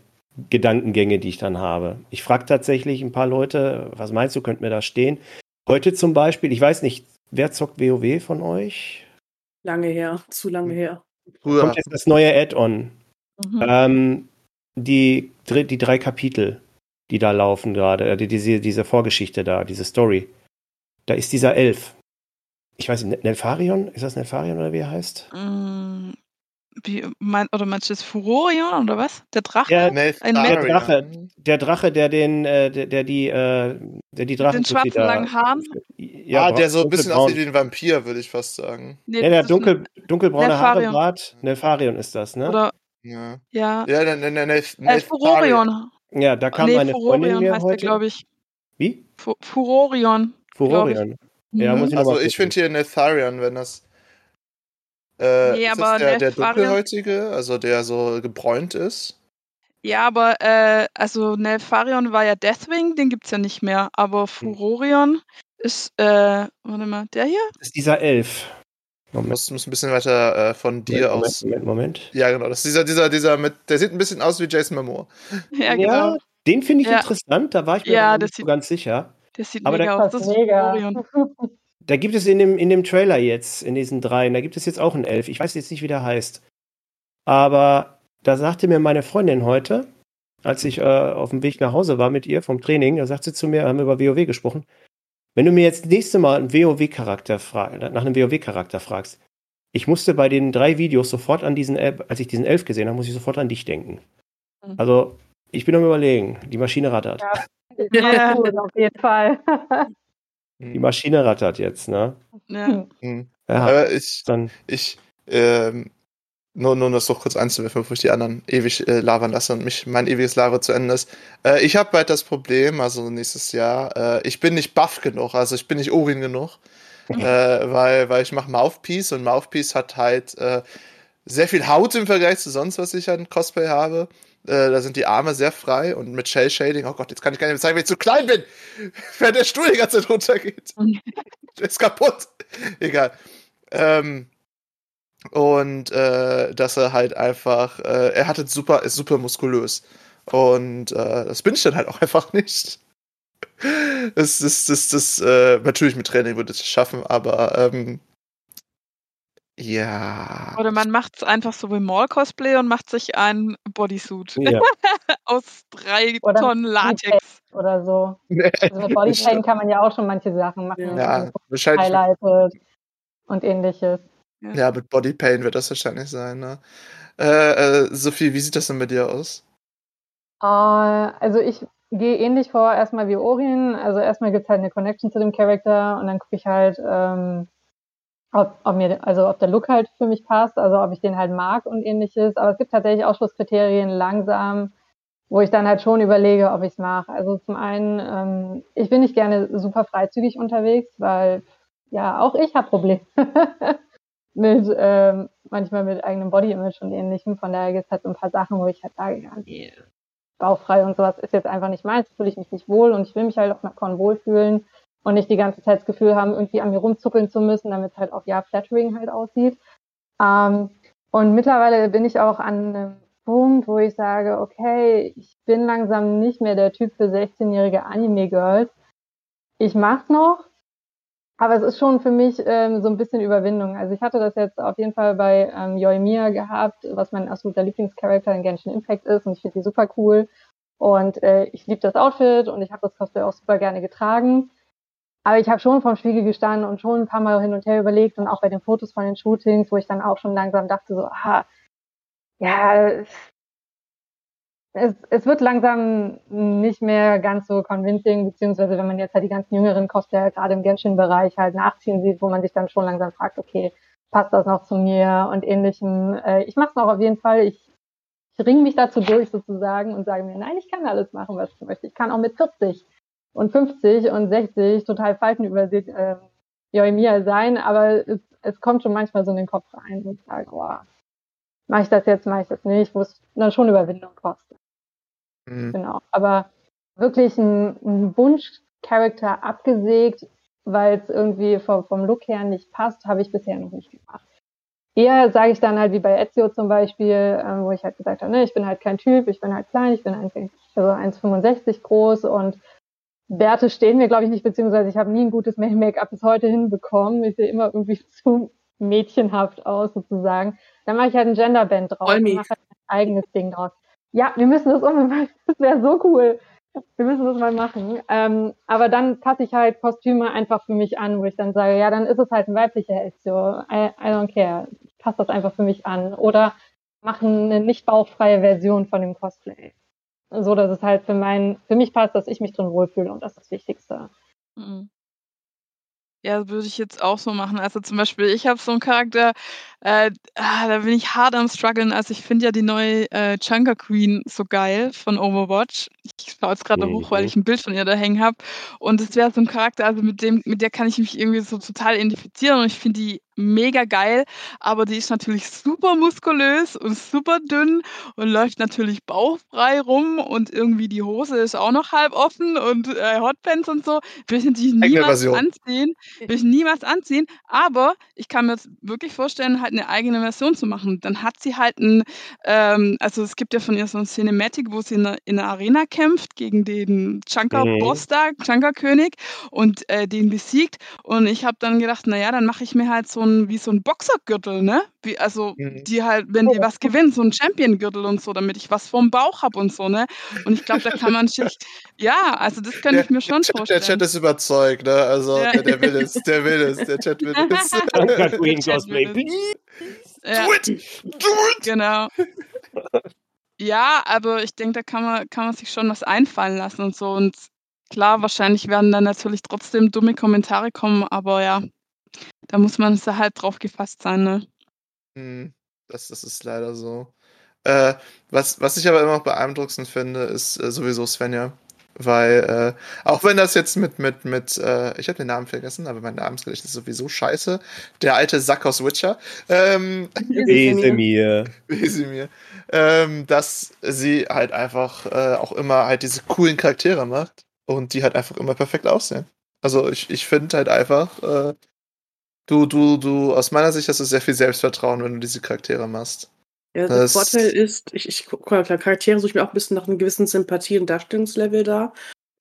Gedankengänge, die ich dann habe. Ich frage tatsächlich ein paar Leute, was meinst du, könnte mir da stehen? Heute zum Beispiel, ich weiß nicht, wer zockt WoW von euch? Lange her, zu lange her. Früher. Kommt jetzt das neue Add-on. Mhm. Ähm, die, die drei Kapitel, die da laufen gerade, äh, diese, diese Vorgeschichte da, diese Story. Da ist dieser Elf. Ich weiß nicht, Nelfarion? Ist das Nelfarion oder wie er heißt? Mm, wie, mein, oder meinst du das Furorion oder was? Der Drache? Ja, ein der Drache, der Drache, der den, äh, der, der die, äh, der die Drachen Den schwarzen langen Haaren? Ja, ah, der so ein bisschen aussieht wie ein Vampir, würde ich fast sagen. Nee, ja, der dunkel, dunkelbraune Haare, Bart. Nelfarion ist das, ne? Oder, ja. Ja. Ja, ne, ne, ne, ne, äh, Furorion. Ja, da kam nee, meine Freundin mir heißt heute. glaube ich. Wie? Furorion. Furorion. Ja, Mhm. muss ich Also ich finde hier Netharion, wenn das. Äh, Nee, ist aber das der, der dunkelhäutige, also der so gebräunt ist? Ja, aber äh, also Nelfarion war ja Deathwing, den gibt's ja nicht mehr. Aber Furorion ist, äh, warte mal, der hier? Das ist dieser Elf. Moment, Muss, muss ein bisschen weiter äh, von dir Moment, aus. Moment, Moment. Ja, genau. Das ist dieser, dieser, dieser mit, der sieht ein bisschen aus wie Jason Momoa. <laughs> Ja, genau. den finde ich Ja. interessant, da war ich mir Ja, nicht so ganz sicher. Der sieht Aber mega aus. Das ist mega. Furorion. <laughs> Da gibt es in dem, in dem Trailer jetzt, in diesen dreien, da gibt es jetzt auch einen Elf. Ich weiß jetzt nicht, wie der heißt. Aber da sagte mir meine Freundin heute, als ich äh, auf dem Weg nach Hause war mit ihr vom Training, da sagt sie zu mir, haben wir über WoW gesprochen. Wenn du mir jetzt das nächste Mal einen WoW-Charakter nach einem WoW-Charakter fragst, ich musste bei den drei Videos sofort an diesen Elf, als ich diesen Elf gesehen habe, muss ich sofort an dich denken. Mhm. Also, ich bin am überlegen, die Maschine rattert. Ja. Ja. <laughs> Gut, auf jeden Fall. Die Maschine rattert jetzt, ne? Ja. Mhm. Ja, Aber ich, dann. ich, ähm, nur, nur das noch kurz einzuwerfen, bevor ich die anderen ewig äh, labern lasse und mich mein ewiges Laber zu Ende ist. Äh, ich habe bald das Problem, also nächstes Jahr, äh, ich bin nicht buff genug, also ich bin nicht Urin genug, äh, weil, weil ich mache Mouthpiece und Mouthpiece hat halt äh, sehr viel Haut im Vergleich zu sonst, was ich an Cosplay habe. Äh, da sind die Arme sehr frei und mit Shell Shading, oh Gott, jetzt kann ich gar nicht mehr zeigen, wenn ich zu klein bin, <laughs> wenn der Stuhl die ganze Zeit runtergeht. <laughs> Ist kaputt. Egal. Ähm, und äh, dass er halt einfach, äh, er hatte super, ist super muskulös. Und äh, das bin ich dann halt auch <laughs> einfach nicht. Das ist, das, das, äh, natürlich mit Training würde ich es schaffen, aber ähm, ja. Oder man macht es einfach so wie Mall-Cosplay und macht sich einen Bodysuit Ja. <laughs> aus drei Oder Tonnen Latex. Oder so. <laughs> Also mit Bodypaint kann man ja auch schon manche Sachen machen. ja, wahrscheinlich. Highlighted und ähnliches. Ja, mit Bodypaint wird das wahrscheinlich sein, ne? Äh, äh, Sophie, wie sieht das denn bei dir aus? Äh, also ich gehe ähnlich vor, erstmal wie Orien. Also erstmal gibt es halt eine Connection zu dem Charakter und dann gucke ich halt, ähm, ob, ob mir, also ob der Look halt für mich passt, also ob ich den halt mag und ähnliches. Aber es gibt tatsächlich Ausschlusskriterien langsam, wo ich dann halt schon überlege, ob ich es mache. Also zum einen, ähm, ich bin nicht gerne super freizügig unterwegs, weil ja auch ich habe Probleme <laughs> mit ähm, manchmal mit eigenem Body-Image und ähnlichem. Von daher gibt es halt so ein paar Sachen, wo ich halt sage, ja, nee, bauchfrei und sowas ist jetzt einfach nicht meins, fühle ich mich nicht wohl und ich will mich halt auch nach Con wohlfühlen und nicht die ganze Zeit das Gefühl haben, irgendwie an mir rumzuckeln zu müssen, damit es halt auch ja flattering halt aussieht. Ähm, und mittlerweile bin ich auch an einem Punkt, wo ich sage, okay, ich bin langsam nicht mehr der Typ für 16-jährige Anime-Girls. Ich mach's noch, aber es ist schon für mich ähm, so ein bisschen Überwindung. Also ich hatte das jetzt auf jeden Fall bei ähm, Yoimiya gehabt, was mein absoluter Lieblingscharakter in Genshin Impact ist und ich finde die super cool. Und äh, ich liebe das Outfit und ich habe das Cosplay auch super gerne getragen. Aber ich habe schon vorm Spiegel gestanden und schon ein paar Mal hin und her überlegt und auch bei den Fotos von den Shootings, wo ich dann auch schon langsam dachte so, aha, ja, es, es wird langsam nicht mehr ganz so convincing, beziehungsweise wenn man jetzt halt die ganzen jüngeren Cosplayer gerade im Genshin-Bereich halt nachziehen sieht, wo man sich dann schon langsam fragt, okay, passt das noch zu mir und ähnlichem. Äh, ich mache es auch auf jeden Fall. Ich, ich ringe mich dazu durch sozusagen und sage mir, nein, ich kann alles machen, was ich möchte. Ich kann auch mit 40 und 50 und 60 total faltenübersät äh, Joimia sein, aber es, es kommt schon manchmal so in den Kopf rein und ich sage, oh, mache ich das jetzt, mache ich das nicht, wo es dann schon Überwindung kostet. Mhm. Genau. Aber wirklich ein, ein Wunsch-Charakter abgesägt, weil es irgendwie vom, vom Look her nicht passt, habe ich bisher noch nicht gemacht. Eher sage ich dann halt wie bei Ezio zum Beispiel, ähm, wo ich halt gesagt habe, ne, ich bin halt kein Typ, ich bin halt klein, ich bin einfach also 1,65 groß und Bärte stehen mir, glaube ich, nicht, beziehungsweise ich habe nie ein gutes Make-up bis heute hinbekommen. Ich sehe immer irgendwie <laughs> zu mädchenhaft aus, sozusagen. Dann mache ich halt ein Genderband draus und mache halt ein eigenes Ding draus. Ja, wir müssen das ummachen. Das wäre so cool. Wir müssen das mal machen. Ähm, aber dann passe ich halt Kostüme einfach für mich an, wo ich dann sage, ja, dann ist es halt ein weiblicher Ezio. I, I don't care. Ich passe das einfach für mich an. Oder machen eine nicht bauchfreie Version von dem Cosplay so dass es halt für mein, für mich passt, dass ich mich drin wohlfühle und das ist das Wichtigste. Mhm. Ja, würde ich jetzt auch so machen. Also zum Beispiel, ich habe so einen Charakter, äh, ah, da bin ich hart am struggeln. Also ich finde ja die neue äh, Chunker Queen so geil von Overwatch. Ich schaue jetzt gerade mhm. hoch, weil ich ein Bild von ihr da hängen habe. Und es wäre so ein Charakter, also mit dem, mit der kann ich mich irgendwie so total identifizieren und ich finde die mega geil, aber die ist natürlich super muskulös und super dünn und läuft natürlich bauchfrei rum und irgendwie die Hose ist auch noch halb offen und äh, Hotpants und so. Will ich natürlich niemals anziehen. Will ich niemals anziehen, aber ich kann mir jetzt wirklich vorstellen, halt eine eigene Version zu machen. Dann hat sie halt ein, ähm, also es gibt ja von ihr so ein Cinematic, wo sie in der, in der Arena kämpft gegen den Chunker-Boss mhm. da, Chunker-König und äh, den besiegt und ich habe dann gedacht, naja, dann mache ich mir halt so ein ein, wie so ein Boxergürtel, ne? Wie, also, mhm. die halt, wenn die was gewinnen, so ein Champion-Gürtel und so, damit ich was vorm Bauch habe und so, ne? Und ich glaube, da kann man <laughs> sich, ja, also das könnte ich mir schon der, vorstellen. Der Chat ist überzeugt, ne? Also, ja. der, der, will es, der will es, der Chat will <laughs> es. Queen <laughs> Cosplay, ja. Do it! Do it! Genau. Ja, aber ich denke, da kann man, kann man sich schon was einfallen lassen und so. Und klar, wahrscheinlich werden dann natürlich trotzdem dumme Kommentare kommen, aber ja, da muss man so halt drauf gefasst sein, ne? Hm, das, das ist leider so. Äh, was, was ich aber immer noch beeindruckend finde, ist äh, sowieso Svenja. Weil, äh, auch wenn das jetzt mit, mit, mit, äh, ich habe den Namen vergessen, aber mein Namensgedicht ist sowieso scheiße. Der alte Sack aus Witcher. Ähm, <laughs> Wesemir. Wesemir. Ähm, dass sie halt einfach äh, auch immer halt diese coolen Charaktere macht und die halt einfach immer perfekt aussehen. Also ich, ich finde halt einfach, äh, du, du, du, aus meiner Sicht hast du sehr viel Selbstvertrauen, wenn du diese Charaktere machst. Ja, der das Vorteil ist, ich, ich guck mal, Charaktere suche ich mir auch ein bisschen nach einem gewissen Sympathie- und Darstellungslevel da.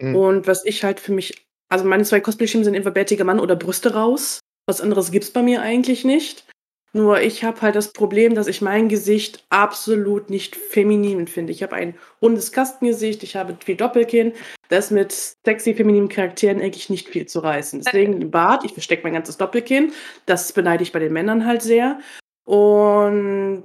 Mhm. Und was ich halt für mich, also meine zwei Cosplay-Schemen sind entweder bärtiger Mann oder Brüste raus. Was anderes gibt's bei mir eigentlich nicht. Nur ich habe halt das Problem, dass ich mein Gesicht absolut nicht feminin finde. Ich habe ein rundes Kastengesicht, ich habe viel Doppelkinn. Das ist mit sexy femininen Charakteren eigentlich nicht viel zu reißen. Deswegen ein Bart, ich verstecke mein ganzes Doppelkinn. Das beneide ich bei den Männern halt sehr. Und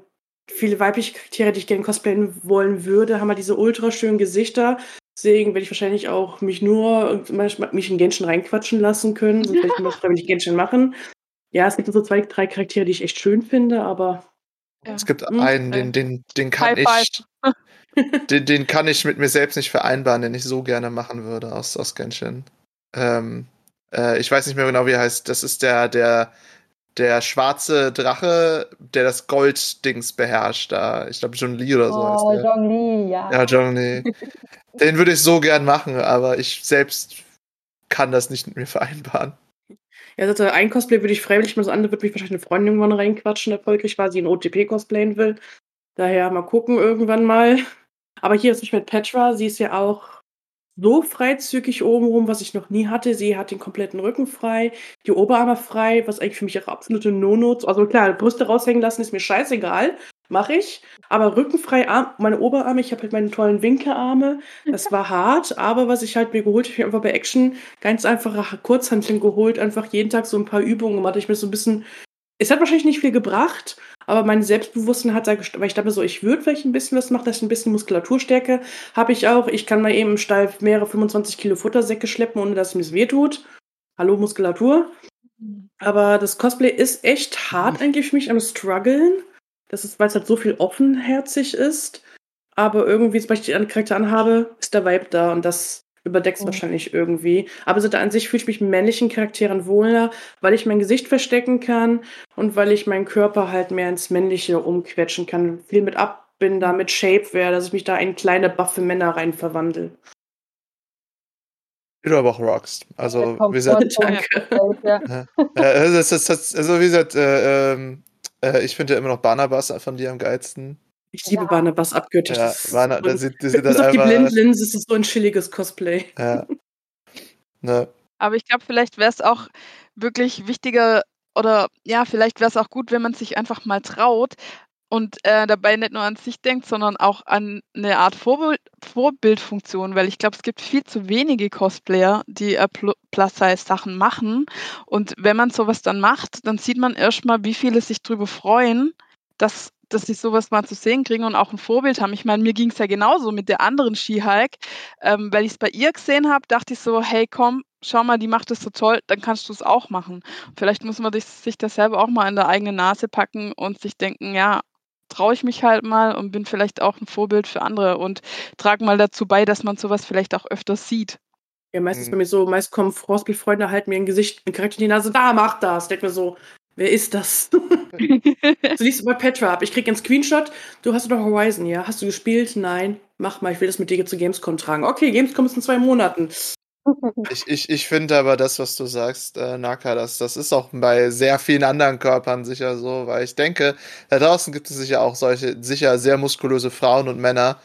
viele weibliche Charaktere, die ich gerne cosplayen wollen würde, haben halt diese ultra schönen Gesichter. Deswegen werde ich wahrscheinlich auch mich nur mich in Genshin reinquatschen lassen können. Sonst werde ich <laughs> nur freiwillig Genshin machen. Ja, es gibt so zwei, drei Charaktere, die ich echt schön finde, aber. Ja. Es gibt hm, einen, den, den, den kann High ich. <laughs> den, den kann ich mit mir selbst nicht vereinbaren, den ich so gerne machen würde aus, aus Genshin. Ähm, äh, ich weiß nicht mehr genau, wie er heißt. Das ist der, der, der schwarze Drache, der das Golddings beherrscht. Da. Ich glaube, John Lee oder so. Oh, heißt der. John Lee, ja. Ja, John Lee. <laughs> den würde ich so gern machen, aber ich selbst kann das nicht mit mir vereinbaren. Ja, also ein Cosplay würde ich freiwillig machen, das andere wird mich wahrscheinlich eine Freundin irgendwann reinquatschen, erfolgreich, weil sie ein OTP cosplayen will. Daher mal gucken irgendwann mal. Aber hier ist nicht mit Petra, sie ist ja auch so freizügig obenrum, was ich noch nie hatte. Sie hat den kompletten Rücken frei, die Oberarme frei, was eigentlich für mich auch absolute No-Notes. Also klar, Brüste raushängen lassen ist mir scheißegal. Mache ich. Aber rückenfrei, Arm, meine Oberarme, ich habe halt meine tollen Winkelarme. Das war hart, aber was ich halt mir geholt habe, ich habe einfach bei Action ganz einfache Kurzhanteln geholt, einfach jeden Tag so ein paar Übungen gemacht. Ich mir so ein bisschen, es hat wahrscheinlich nicht viel gebracht, aber mein Selbstbewusstsein hat weil ich dachte so, ich würde vielleicht ein bisschen was machen, dass ich ein bisschen Muskulaturstärke habe ich auch. Ich kann mal eben im Stall mehrere 25 Kilo Futtersäcke schleppen, ohne dass es mir wehtut. Hallo Muskulatur. Aber das Cosplay ist echt hart eigentlich für mich am struggeln. Das ist, weil es halt so viel offenherzig ist. Aber irgendwie, sobald ich die Charakter anhabe, ist der Vibe da und das überdeckt es Mhm. wahrscheinlich irgendwie. Aber so da an sich fühle ich mich mit männlichen Charakteren wohler, weil ich mein Gesicht verstecken kann und weil ich meinen Körper halt mehr ins Männliche umquetschen kann. Viel mit Abbinder, mit Shapewear, dass ich mich da in kleine, buffe Männer rein verwandle. Wie du aber auch rockst. Also, wie gesagt, <laughs> Danke. Ja. äh, <laughs> das, das, das, also wie gesagt, äh, ähm, äh, ich finde ja immer noch Barnabas von dir am geilsten. Ich liebe Ja. Barnabas abgöttisch. Ja, Das ist Barna, das sieht, das sieht Bis auf die. Blindlinse ist es so ein chilliges Cosplay. Ja. <laughs> Ne, Aber ich glaube, vielleicht wäre es auch wirklich wichtiger oder ja, vielleicht wäre es auch gut, wenn man sich einfach mal traut und äh, dabei nicht nur an sich denkt, sondern auch an eine Art Vorbild, Vorbildfunktion, weil ich glaube, es gibt viel zu wenige Cosplayer, die äh, Pl- Plus-Size-Sachen machen. Und wenn man sowas dann macht, dann sieht man erstmal, wie viele sich darüber freuen, dass, dass sie sowas mal zu sehen kriegen und auch ein Vorbild haben. Ich meine, mir ging es ja genauso mit der anderen Ski-Hike. Ähm, weil ich es bei ihr gesehen habe, dachte ich so, hey komm, schau mal, die macht das so toll, dann kannst du es auch machen. Vielleicht muss man sich das selber auch mal in der eigenen Nase packen und sich denken, ja, traue ich mich halt mal und bin vielleicht auch ein Vorbild für andere und trage mal dazu bei, dass man sowas vielleicht auch öfter sieht. Ja, meistens Mhm. bei mir so, meist kommen Frostbildfreunde halten mir ein Gesicht, ein Charakter in die Nase, da, mach das. Denk mir so, wer ist das? du liest bei Petra ab. Ich krieg einen Screenshot. Du hast doch Horizon, ja? Hast du gespielt? Nein. Mach mal, ich will das mit dir zu Gamescom tragen. Okay, Gamescom ist in zwei Monaten. <laughs> Ich, ich, ich finde aber das, was du sagst, äh, Naka, das, das ist auch bei sehr vielen anderen Körpern sicher so, weil ich denke, da draußen gibt es sicher auch solche, sicher sehr muskulöse Frauen und Männer,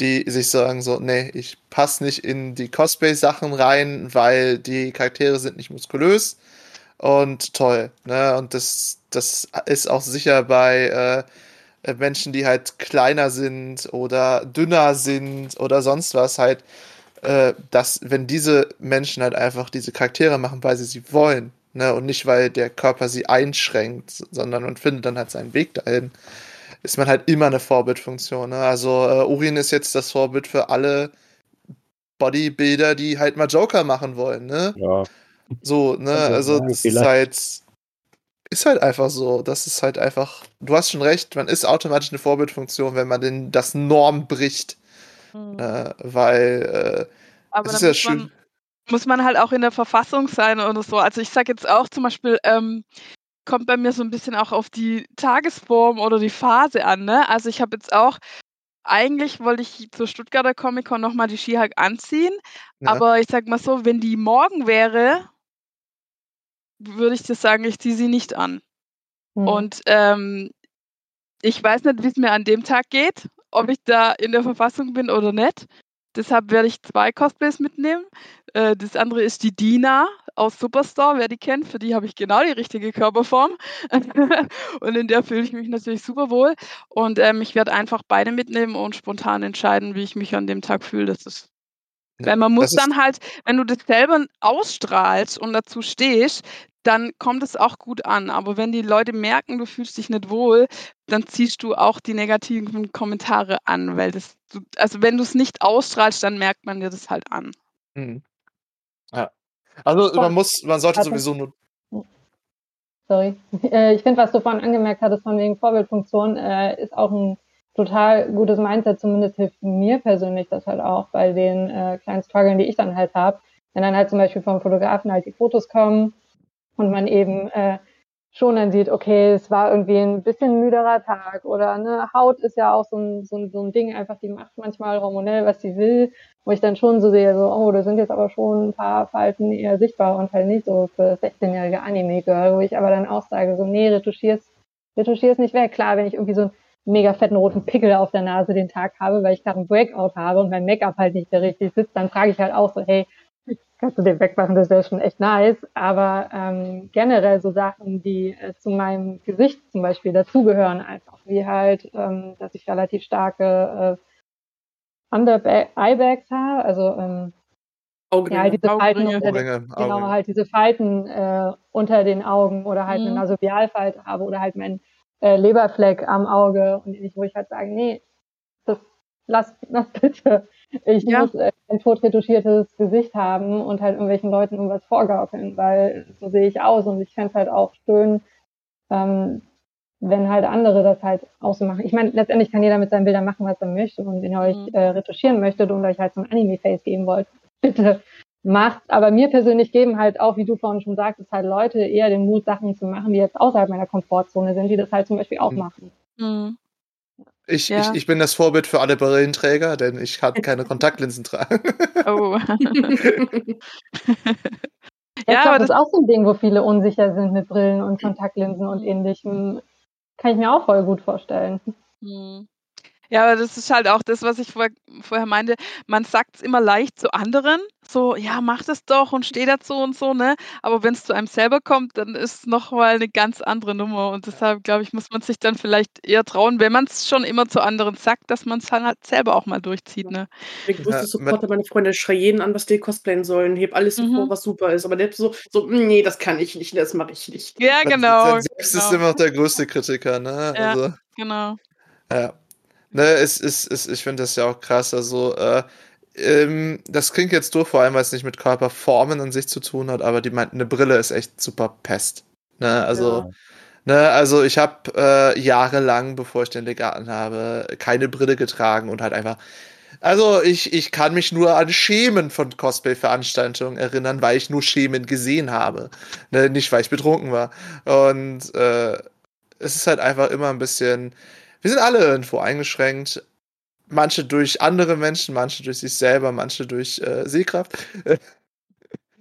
die sich sagen so, nee, ich passe nicht in die Cosplay-Sachen rein, weil die Charaktere sind nicht muskulös und toll, ne? Und das, das ist auch sicher bei äh, Menschen, die halt kleiner sind oder dünner sind oder sonst was halt äh, dass wenn diese Menschen halt einfach diese Charaktere machen, weil sie sie wollen, ne, und nicht weil der Körper sie einschränkt, sondern man findet dann halt seinen Weg dahin, ist man halt immer eine Vorbildfunktion. Ne? Also äh, Urin ist jetzt das Vorbild für alle Bodybuilder, die halt mal Joker machen wollen, ne? Ja. So, ne, Also, also das ist halt ist halt einfach so. Das ist halt einfach. Du hast schon recht, man ist automatisch eine Vorbildfunktion, wenn man den, das Norm bricht. Mhm. Äh, weil äh, es ist ja muss man, schön. muss man halt auch in der Verfassung sein oder so. Also ich sage jetzt auch zum Beispiel, ähm, kommt bei mir so ein bisschen auch auf die Tagesform oder die Phase an. Ne? Also ich habe jetzt auch, eigentlich wollte ich zur Stuttgarter Comic Con nochmal die Skihike anziehen, Ja. aber ich sag mal so, wenn die morgen wäre, würde ich dir sagen, ich ziehe sie nicht an. Mhm. Und ähm, ich weiß nicht, wie es mir an dem Tag geht, ob ich da in der Verfassung bin oder nicht. Deshalb werde ich zwei Cosplays mitnehmen. Äh, das andere ist die Dina aus Superstore, wer die kennt. Für die habe ich genau die richtige Körperform. <laughs> und in der fühle ich mich natürlich super wohl. Und ähm, ich werde einfach beide mitnehmen und spontan entscheiden, wie ich mich an dem Tag fühle. Das ist weil man muss dann halt, wenn du das selber ausstrahlst und dazu stehst, dann kommt es auch gut an. Aber wenn die Leute merken, du fühlst dich nicht wohl, dann ziehst du auch die negativen Kommentare an, weil das, also wenn du es nicht ausstrahlst, dann merkt man dir das halt an. Mhm. Ja. Also man muss, man sollte Warte. sowieso nur. Sorry. <laughs> Äh, ich finde, was du vorhin angemerkt hattest von wegen Vorbildfunktion, äh, ist auch ein total gutes Mindset. Zumindest hilft mir persönlich das halt auch bei den äh, kleinen Struggeln, die ich dann halt habe. Wenn dann halt zum Beispiel vom Fotografen halt die Fotos kommen und man eben äh, schon dann sieht, okay, es war irgendwie ein bisschen müderer Tag oder ne, Haut ist ja auch so ein, so ein, so ein Ding, einfach die macht manchmal hormonell, was sie will, wo ich dann schon so sehe, so, oh, da sind jetzt aber schon ein paar Falten eher sichtbar und halt nicht so für 16-jährige Anime-Girl, wo ich aber dann auch sage, so, nee, retuschier's, retuschier's nicht weg. Klar, wenn ich irgendwie so einen mega fetten roten Pickel auf der Nase den Tag habe, weil ich gerade einen Breakout habe und mein Make-up halt nicht mehr richtig sitzt, dann frage ich halt auch so, hey, kannst du den wegmachen, das wäre schon echt nice. Aber ähm, generell so Sachen, die äh, zu meinem Gesicht zum Beispiel dazugehören, einfach wie halt, ähm, dass ich relativ starke äh, Under-Eyebags habe, also ähm, Augenringe. Ja, halt diese Falten Augenringe. unter den, Augenringe, genau, Augenringe. halt diese Falten äh, unter den Augen oder halt Mhm. eine Nasobialfalte habe oder halt mein äh, Leberfleck am Auge und ich, wo ich halt sage, nee, das lass, lass <laughs> bitte. Ich Ja. muss äh, ein totretuschiertes Gesicht haben und halt irgendwelchen Leuten irgendwas vorgaukeln, weil so sehe ich aus und ich fände es halt auch schön, ähm, wenn halt andere das halt auch so machen. Ich meine, letztendlich kann jeder mit seinen Bildern machen, was er möchte und wenn ihr euch Mhm. äh, retuschieren möchtet und euch halt so ein Anime-Face geben wollt, <laughs> bitte macht. Aber mir persönlich geben halt auch, wie du vorhin schon sagtest, halt Leute eher den Mut, Sachen zu machen, die jetzt außerhalb meiner Komfortzone sind, die das halt zum Beispiel auch Mhm. machen. Mhm. Ich, Ja. ich, ich bin das Vorbild für alle Brillenträger, denn ich kann <laughs> keine Kontaktlinsen tragen. Oh. <laughs> Ja, Ja, aber das ist auch so ein Ding, wo viele unsicher sind mit Brillen und Kontaktlinsen und ähnlichem. Kann ich mir auch voll gut vorstellen. Mhm. Ja, aber das ist halt auch das, was ich vor, vorher meinte. Man sagt es immer leicht zu anderen, so, ja, mach das doch und steh dazu und so, ne? Aber wenn es zu einem selber kommt, dann ist es nochmal eine ganz andere Nummer. Und deshalb, glaube ich, muss man sich dann vielleicht eher trauen, wenn man es schon immer zu anderen sagt, dass man es dann halt selber auch mal durchzieht, ne? Ich Ja, wusste sofort, meine Freunde schreien jeden an, was die cosplayen sollen, heb alles Mhm. vor, was super ist. Aber der hat so, so, "Mm, nee, das kann ich nicht, das mache ich nicht. Ja, genau. Man selbst ist genau. immer noch der größte Kritiker, ne? Ja. Also, Genau. ja. Ne, es ist, es, ich finde das ja auch krass. Also, äh, ähm, das klingt jetzt doof, vor allem, weil es nicht mit Körperformen an sich zu tun hat, aber die meinten, eine Brille ist echt super Pest. Ne, also, ne, also ich habe äh, jahrelang, bevor ich den Legaten habe, keine Brille getragen und halt einfach. Also ich, ich kann mich nur an Schemen von Cosplay-Veranstaltungen erinnern, weil ich nur Schemen gesehen habe. Ne, nicht, weil ich betrunken war. Und äh, es ist halt einfach immer ein bisschen. Wir sind alle irgendwo eingeschränkt. Manche durch andere Menschen, manche durch sich selber, manche durch äh, Sehkraft. <laughs>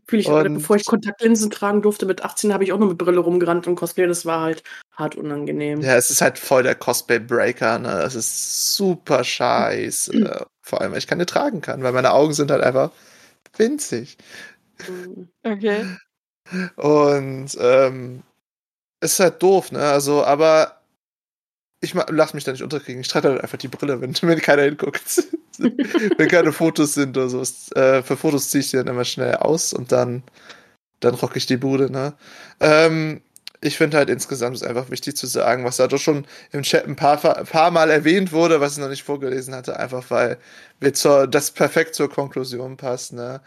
Fühle ich gerade, bevor ich Kontaktlinsen tragen durfte, mit 18 habe ich auch noch mit Brille rumgerannt und Cosplay, das war halt hart unangenehm. Ja, es ist halt voll der Cosplay-Breaker, ne? Das ist super scheiße. Vor allem, weil ich keine tragen kann, weil meine Augen sind halt einfach winzig. Mhm. Okay. Und ähm, es ist halt doof, ne? Also, aber ich lass mich da nicht unterkriegen. Ich trage halt einfach die Brille, wenn, wenn keiner hinguckt. <laughs> wenn keine Fotos sind oder so. Äh, für Fotos ziehe ich die dann immer schnell aus und dann, dann rocke ich die Bude, ne? Ähm, ich finde halt insgesamt ist einfach wichtig zu sagen, was da doch schon im Chat ein paar, paar Mal erwähnt wurde, was ich noch nicht vorgelesen hatte, einfach weil wir zur, das perfekt zur Konklusion passt, ne?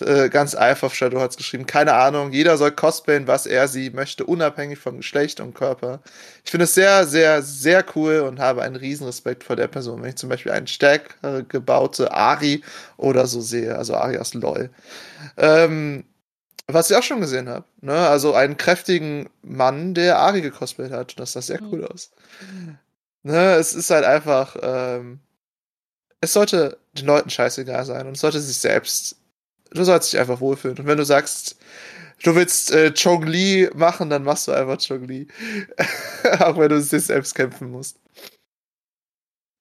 Äh, ganz einfach, Shadow hat es geschrieben, keine Ahnung, jeder soll cosplayen, was er sie möchte, unabhängig vom Geschlecht und Körper. Ich finde es sehr, sehr, sehr cool und habe einen riesen Respekt vor der Person, wenn ich zum Beispiel einen stärker gebaute Ari oder so sehe, also Ari aus LOL. Ähm, was ich auch schon gesehen habe, ne? Also einen kräftigen Mann, der Ari gecosplayt hat. Das sah sehr Mhm. cool aus. Ne, es ist halt einfach, ähm, es sollte den Leuten scheißegal sein und es sollte sich selbst, du sollst dich einfach wohlfühlen. Und wenn du sagst, du willst äh, Chong Li machen, dann machst du einfach Chong Li. <laughs> auch wenn du es dir selbst kämpfen musst.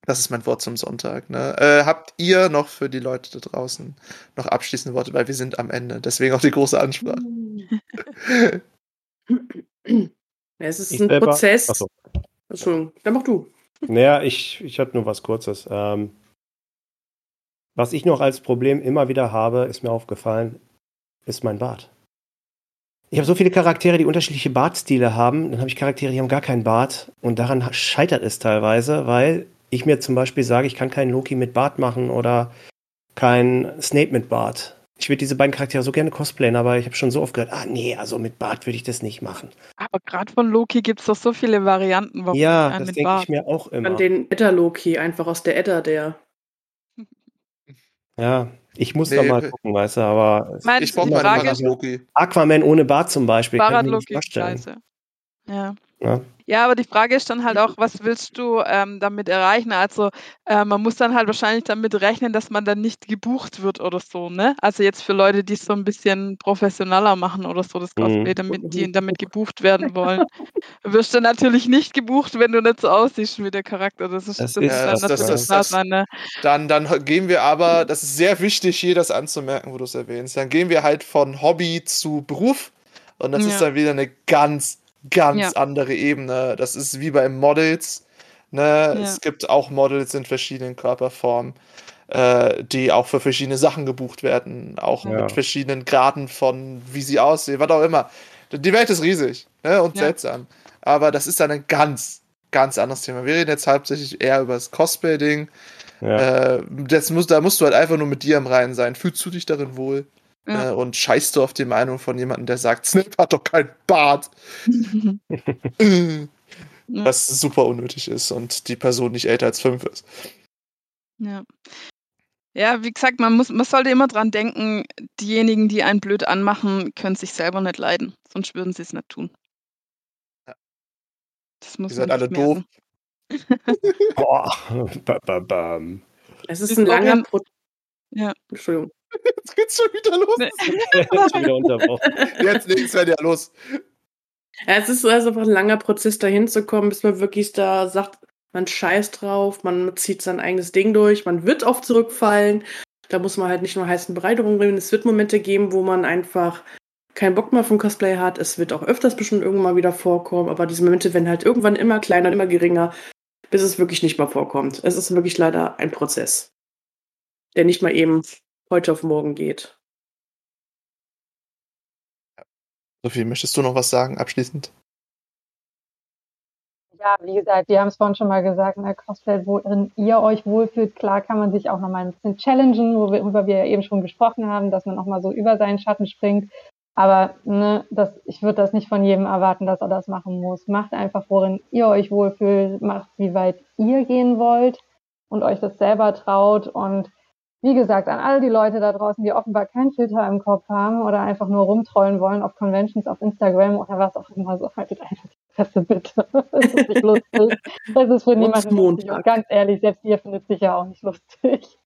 Das ist mein Wort zum Sonntag. Ne? Äh, habt ihr noch für die Leute da draußen noch abschließende Worte, weil wir sind am Ende. Deswegen auch die große Ansprache. Ja, es ist Ich ein selber- Prozess. Achso. Entschuldigung, dann mach du. Naja, ich, ich hatte nur was Kurzes. Ähm, was ich noch als Problem immer wieder habe, ist mir aufgefallen, ist mein Bart. Ich habe so viele Charaktere, die unterschiedliche Bartstile haben. Dann habe ich Charaktere, die haben gar keinen Bart. Und daran scheitert es teilweise, weil ich mir zum Beispiel sage, ich kann keinen Loki mit Bart machen oder keinen Snape mit Bart. Ich würde diese beiden Charaktere so gerne cosplayen, aber ich habe schon so oft gehört, ah nee, also mit Bart würde ich das nicht machen. Aber gerade von Loki gibt es doch so viele Varianten. Warum ja, das denke ich mir auch immer. An den Edda-Loki, einfach aus der Edda, der. Ja, ich muss Nee, da mal äh, gucken, weißt du, aber Mein- Ich brauche meine Frage Loki. Aquaman ohne Bart zum Beispiel, ist vorstellen. scheiße. Ja. Ja. Ja, aber die Frage ist dann halt auch, was willst du ähm, damit erreichen? Also äh, man muss dann halt wahrscheinlich damit rechnen, dass man dann nicht gebucht wird oder so, ne? Also jetzt für Leute, die es so ein bisschen professioneller machen oder so, das Mhm. Cosplay, damit die damit gebucht werden wollen. Du wirst dann natürlich nicht gebucht, wenn du nicht so aussiehst wie der Charakter. Das ist, Das das ist ist Ja, dann das- das- natürlich das- klar das- sein, ne? Dann, dann gehen wir aber, das ist sehr wichtig, hier das anzumerken, wo du es erwähnst. Dann gehen wir halt von Hobby zu Beruf. Und das Ja. ist dann wieder eine ganz, ganz Ja. andere Ebene. Das ist wie bei Models. Ne? Ja. Es gibt auch Models in verschiedenen Körperformen. äh, die auch für verschiedene Sachen gebucht werden, auch Ja. mit verschiedenen Graden von, wie sie aussehen, was auch immer. Die Welt ist riesig ne, und Ja. seltsam. Aber das ist dann ein ganz, ganz anderes Thema. Wir reden jetzt hauptsächlich eher über das Cosplay-Ding. Ja. Äh, das muss, da musst du halt einfach nur mit dir im Reinen sein. Fühlst du dich darin wohl? Ja. Äh, und scheißt du auf die Meinung von jemandem, der sagt, Snip hat doch keinen Bart. <laughs> Äh, Ja. Was super unnötig ist und die Person nicht älter als fünf ist. Ja. Ja, wie gesagt, man muss, man sollte immer dran denken, diejenigen, die einen blöd anmachen, können sich selber nicht leiden, sonst würden sie es nicht tun. Ja. Das muss Ihr seid alle doof. <laughs> Boah. Ba, ba, bam. Es ist ein langer Prozess. Ja. Entschuldigung. Jetzt geht's schon wieder los. <laughs> Jetzt wieder unterbrochen. Jetzt nichts mehr ja los. Ja, es ist also einfach ein langer Prozess, dahin zu kommen, bis man wirklich da sagt, man scheißt drauf, man zieht sein eigenes Ding durch, man wird oft zurückfallen. Da muss man halt nicht nur heißen Brei drum reden. Es wird Momente geben, wo man einfach keinen Bock mehr vom Cosplay hat. Es wird auch öfters bestimmt irgendwann mal wieder vorkommen, aber diese Momente werden halt irgendwann immer kleiner und immer geringer, bis es wirklich nicht mehr vorkommt. Es ist wirklich leider ein Prozess, der nicht mal eben heute auf morgen geht. Sophie, möchtest du noch was sagen abschließend? Ja, wie gesagt, wir haben es vorhin schon mal gesagt, in der Cosplay, worin ihr euch wohlfühlt. Klar kann man sich auch nochmal ein bisschen challengen, worüber wir ja eben schon gesprochen haben, dass man nochmal so über seinen Schatten springt. Aber ne, das, ich würde das nicht von jedem erwarten, dass er das machen muss. Macht einfach, worin ihr euch wohlfühlt, macht, wie weit ihr gehen wollt und euch das selber traut. Und wie gesagt, an all die Leute da draußen, die offenbar keinen Filter im Kopf haben oder einfach nur rumtrollen wollen auf Conventions, auf Instagram oder was auch immer, so haltet einfach die Fresse bitte. <laughs> Das ist nicht lustig. Das ist für niemanden lustig. Und ganz ehrlich, selbst ihr findet sich ja auch nicht lustig.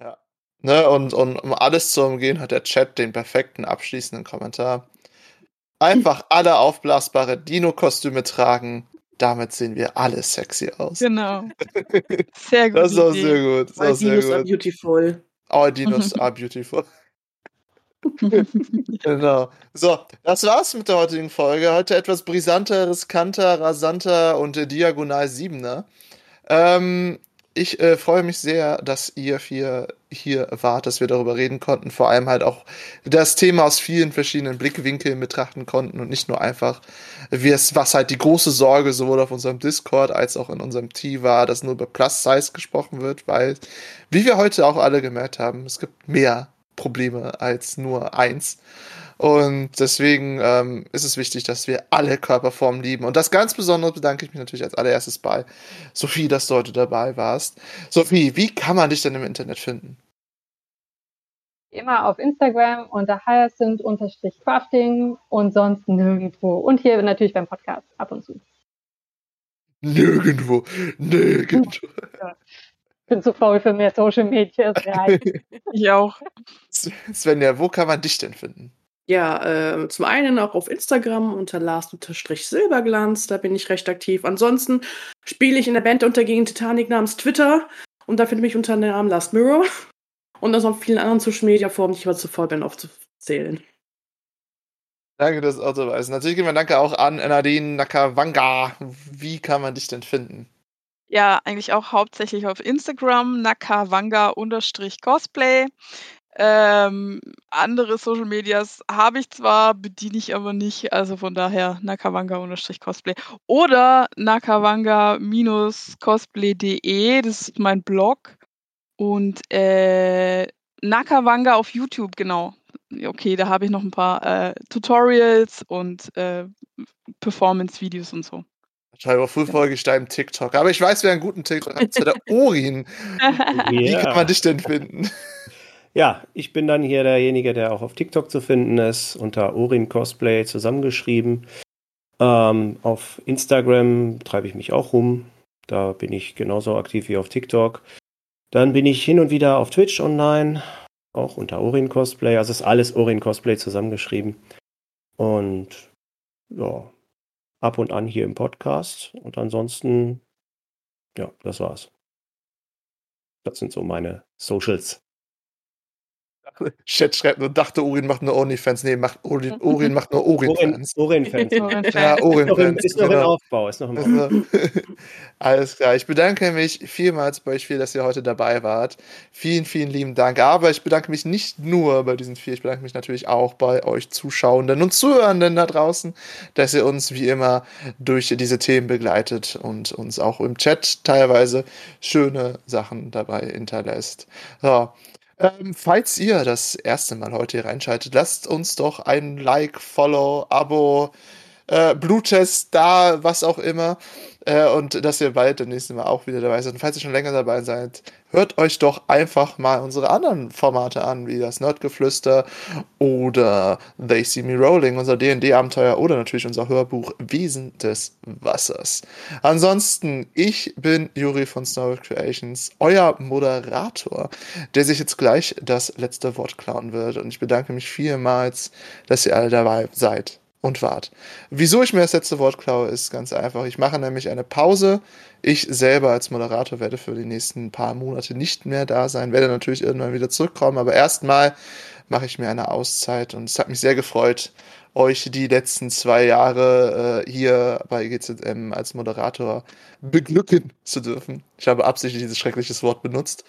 Ja. Ne, und, und um alles zu umgehen, hat der Chat den perfekten abschließenden Kommentar. Einfach alle aufblasbare Dino-Kostüme tragen. Damit sehen wir alle sexy aus. Genau. <laughs> Sehr gut. Das ist auch sehr gut. Das sehr Dinos are beautiful. All Dinos <laughs> are beautiful. <laughs> Genau. So, das war's mit der heutigen Folge. Heute etwas brisanter, riskanter, rasanter und äh, diagonal siebener. Ähm, ich äh, freue mich sehr, dass ihr vier hier wart, dass wir darüber reden konnten. Vor allem halt auch das Thema aus vielen verschiedenen Blickwinkeln betrachten konnten und nicht nur einfach, wie es, was halt die große Sorge sowohl auf unserem Discord als auch in unserem Team war, dass nur über Plus Size gesprochen wird, weil, wie wir heute auch alle gemerkt haben, es gibt mehr Probleme als nur eins. Und deswegen ähm, ist es wichtig, dass wir alle Körperformen lieben. Und das ganz besonders bedanke ich mich natürlich als allererstes bei Sophie, dass du heute dabei warst. Sophie, wie kann man dich denn im Internet finden? Immer auf Instagram unter hyacinth-crafting und sonst nirgendwo. Und hier natürlich beim Podcast ab und zu. Nirgendwo, nirgendwo. Bin zu faul für mehr Social Media. <laughs> Ich auch. Svenja, wo kann man dich denn finden? Ja, äh, zum einen auch auf Instagram unter Last-Silberglanz, da bin ich recht aktiv. Ansonsten spiele ich in der Band der untergehenden Titanic namens Twitter und da finde ich mich unter dem Namen Last Mirror. Und aus noch vielen anderen Social Media Formen, die ich aber zu voll bin aufzuzählen. Danke, dass du auch dabei bist. Natürlich gehen wir Danke auch an Nadine Nakawanga. Wie kann man dich denn finden? Ja, eigentlich auch hauptsächlich auf Instagram, nakawanga-cosplay. Ähm, andere Social Medias habe ich zwar, bediene ich aber nicht, also von daher nakawanga-cosplay oder nakawanga-cosplay.de, das ist mein Blog und äh, Nakawanga auf YouTube, genau. Okay, da habe ich noch ein paar äh, Tutorials und äh, Performance-Videos und so. Schreibe früh vorgestellt TikTok. Aber ich weiß, wer einen guten TikTok hat. Der Orin. <laughs> Wie kann man dich denn finden? Ja, ich bin dann hier derjenige, der auch auf TikTok zu finden ist, unter Orin Cosplay zusammengeschrieben. Ähm, auf Instagram treibe ich mich auch rum. Da bin ich genauso aktiv wie auf TikTok. Dann bin ich hin und wieder auf Twitch online, auch unter Orin Cosplay. Also ist alles Orin Cosplay zusammengeschrieben. Und ja, ab und an hier im Podcast. Und ansonsten, ja, das war's. Das sind so meine Socials. Chat schreibt nur, dachte Urin macht nur Onlyfans. Nee, macht Urin, <laughs> Urin macht nur Urin-Fans. Urin-Fans. Ja, Ist noch, im, Urin-Fans. ist noch im genau. Aufbau. Ist noch im Aufbau. Also, <laughs> alles klar. Ich bedanke mich vielmals bei euch vier, dass ihr heute dabei wart. Vielen, vielen lieben Dank. Aber ich bedanke mich nicht nur bei diesen vier, ich bedanke mich natürlich auch bei euch Zuschauenden und Zuhörenden da draußen, dass ihr uns wie immer durch diese Themen begleitet und uns auch im Chat teilweise schöne Sachen dabei hinterlässt. So. Ähm, falls ihr das erste Mal heute hier reinschaltet, lasst uns doch ein Like, Follow, Abo, äh, Bluttest da, was auch immer. Äh, und dass ihr bald das nächste Mal auch wieder dabei seid. Und falls ihr schon länger dabei seid, hört euch doch einfach mal unsere anderen Formate an, wie das Nerdgeflüster oder They See Me Rolling, unser D&D-Abenteuer oder natürlich unser Hörbuch Wesen des Wassers. Ansonsten, ich bin Juri von Snow Creations, euer Moderator, der sich jetzt gleich das letzte Wort klauen wird. Und ich bedanke mich vielmals, dass ihr alle dabei seid und wart. Wieso ich mir das letzte Wort klaue, ist ganz einfach. Ich mache nämlich eine Pause. Ich selber als Moderator werde für die nächsten paar Monate nicht mehr da sein, werde natürlich irgendwann wieder zurückkommen, aber erstmal mache ich mir eine Auszeit und es hat mich sehr gefreut, euch die letzten zwei Jahre äh, hier bei GZM als Moderator beglücken zu dürfen. Ich habe absichtlich dieses schreckliches Wort benutzt.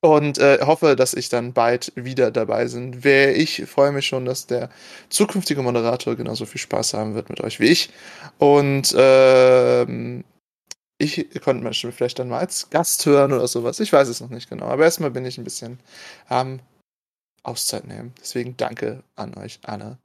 Und äh, hoffe, dass ich dann bald wieder dabei bin. Wer ich freue mich schon, dass der zukünftige Moderator genauso viel Spaß haben wird mit euch wie ich. Und ähm, ich konnte Stimme vielleicht dann mal als Gast hören oder sowas. Ich weiß es noch nicht genau. Aber erstmal bin ich ein bisschen am Auszeit nehmen. Deswegen danke an euch alle.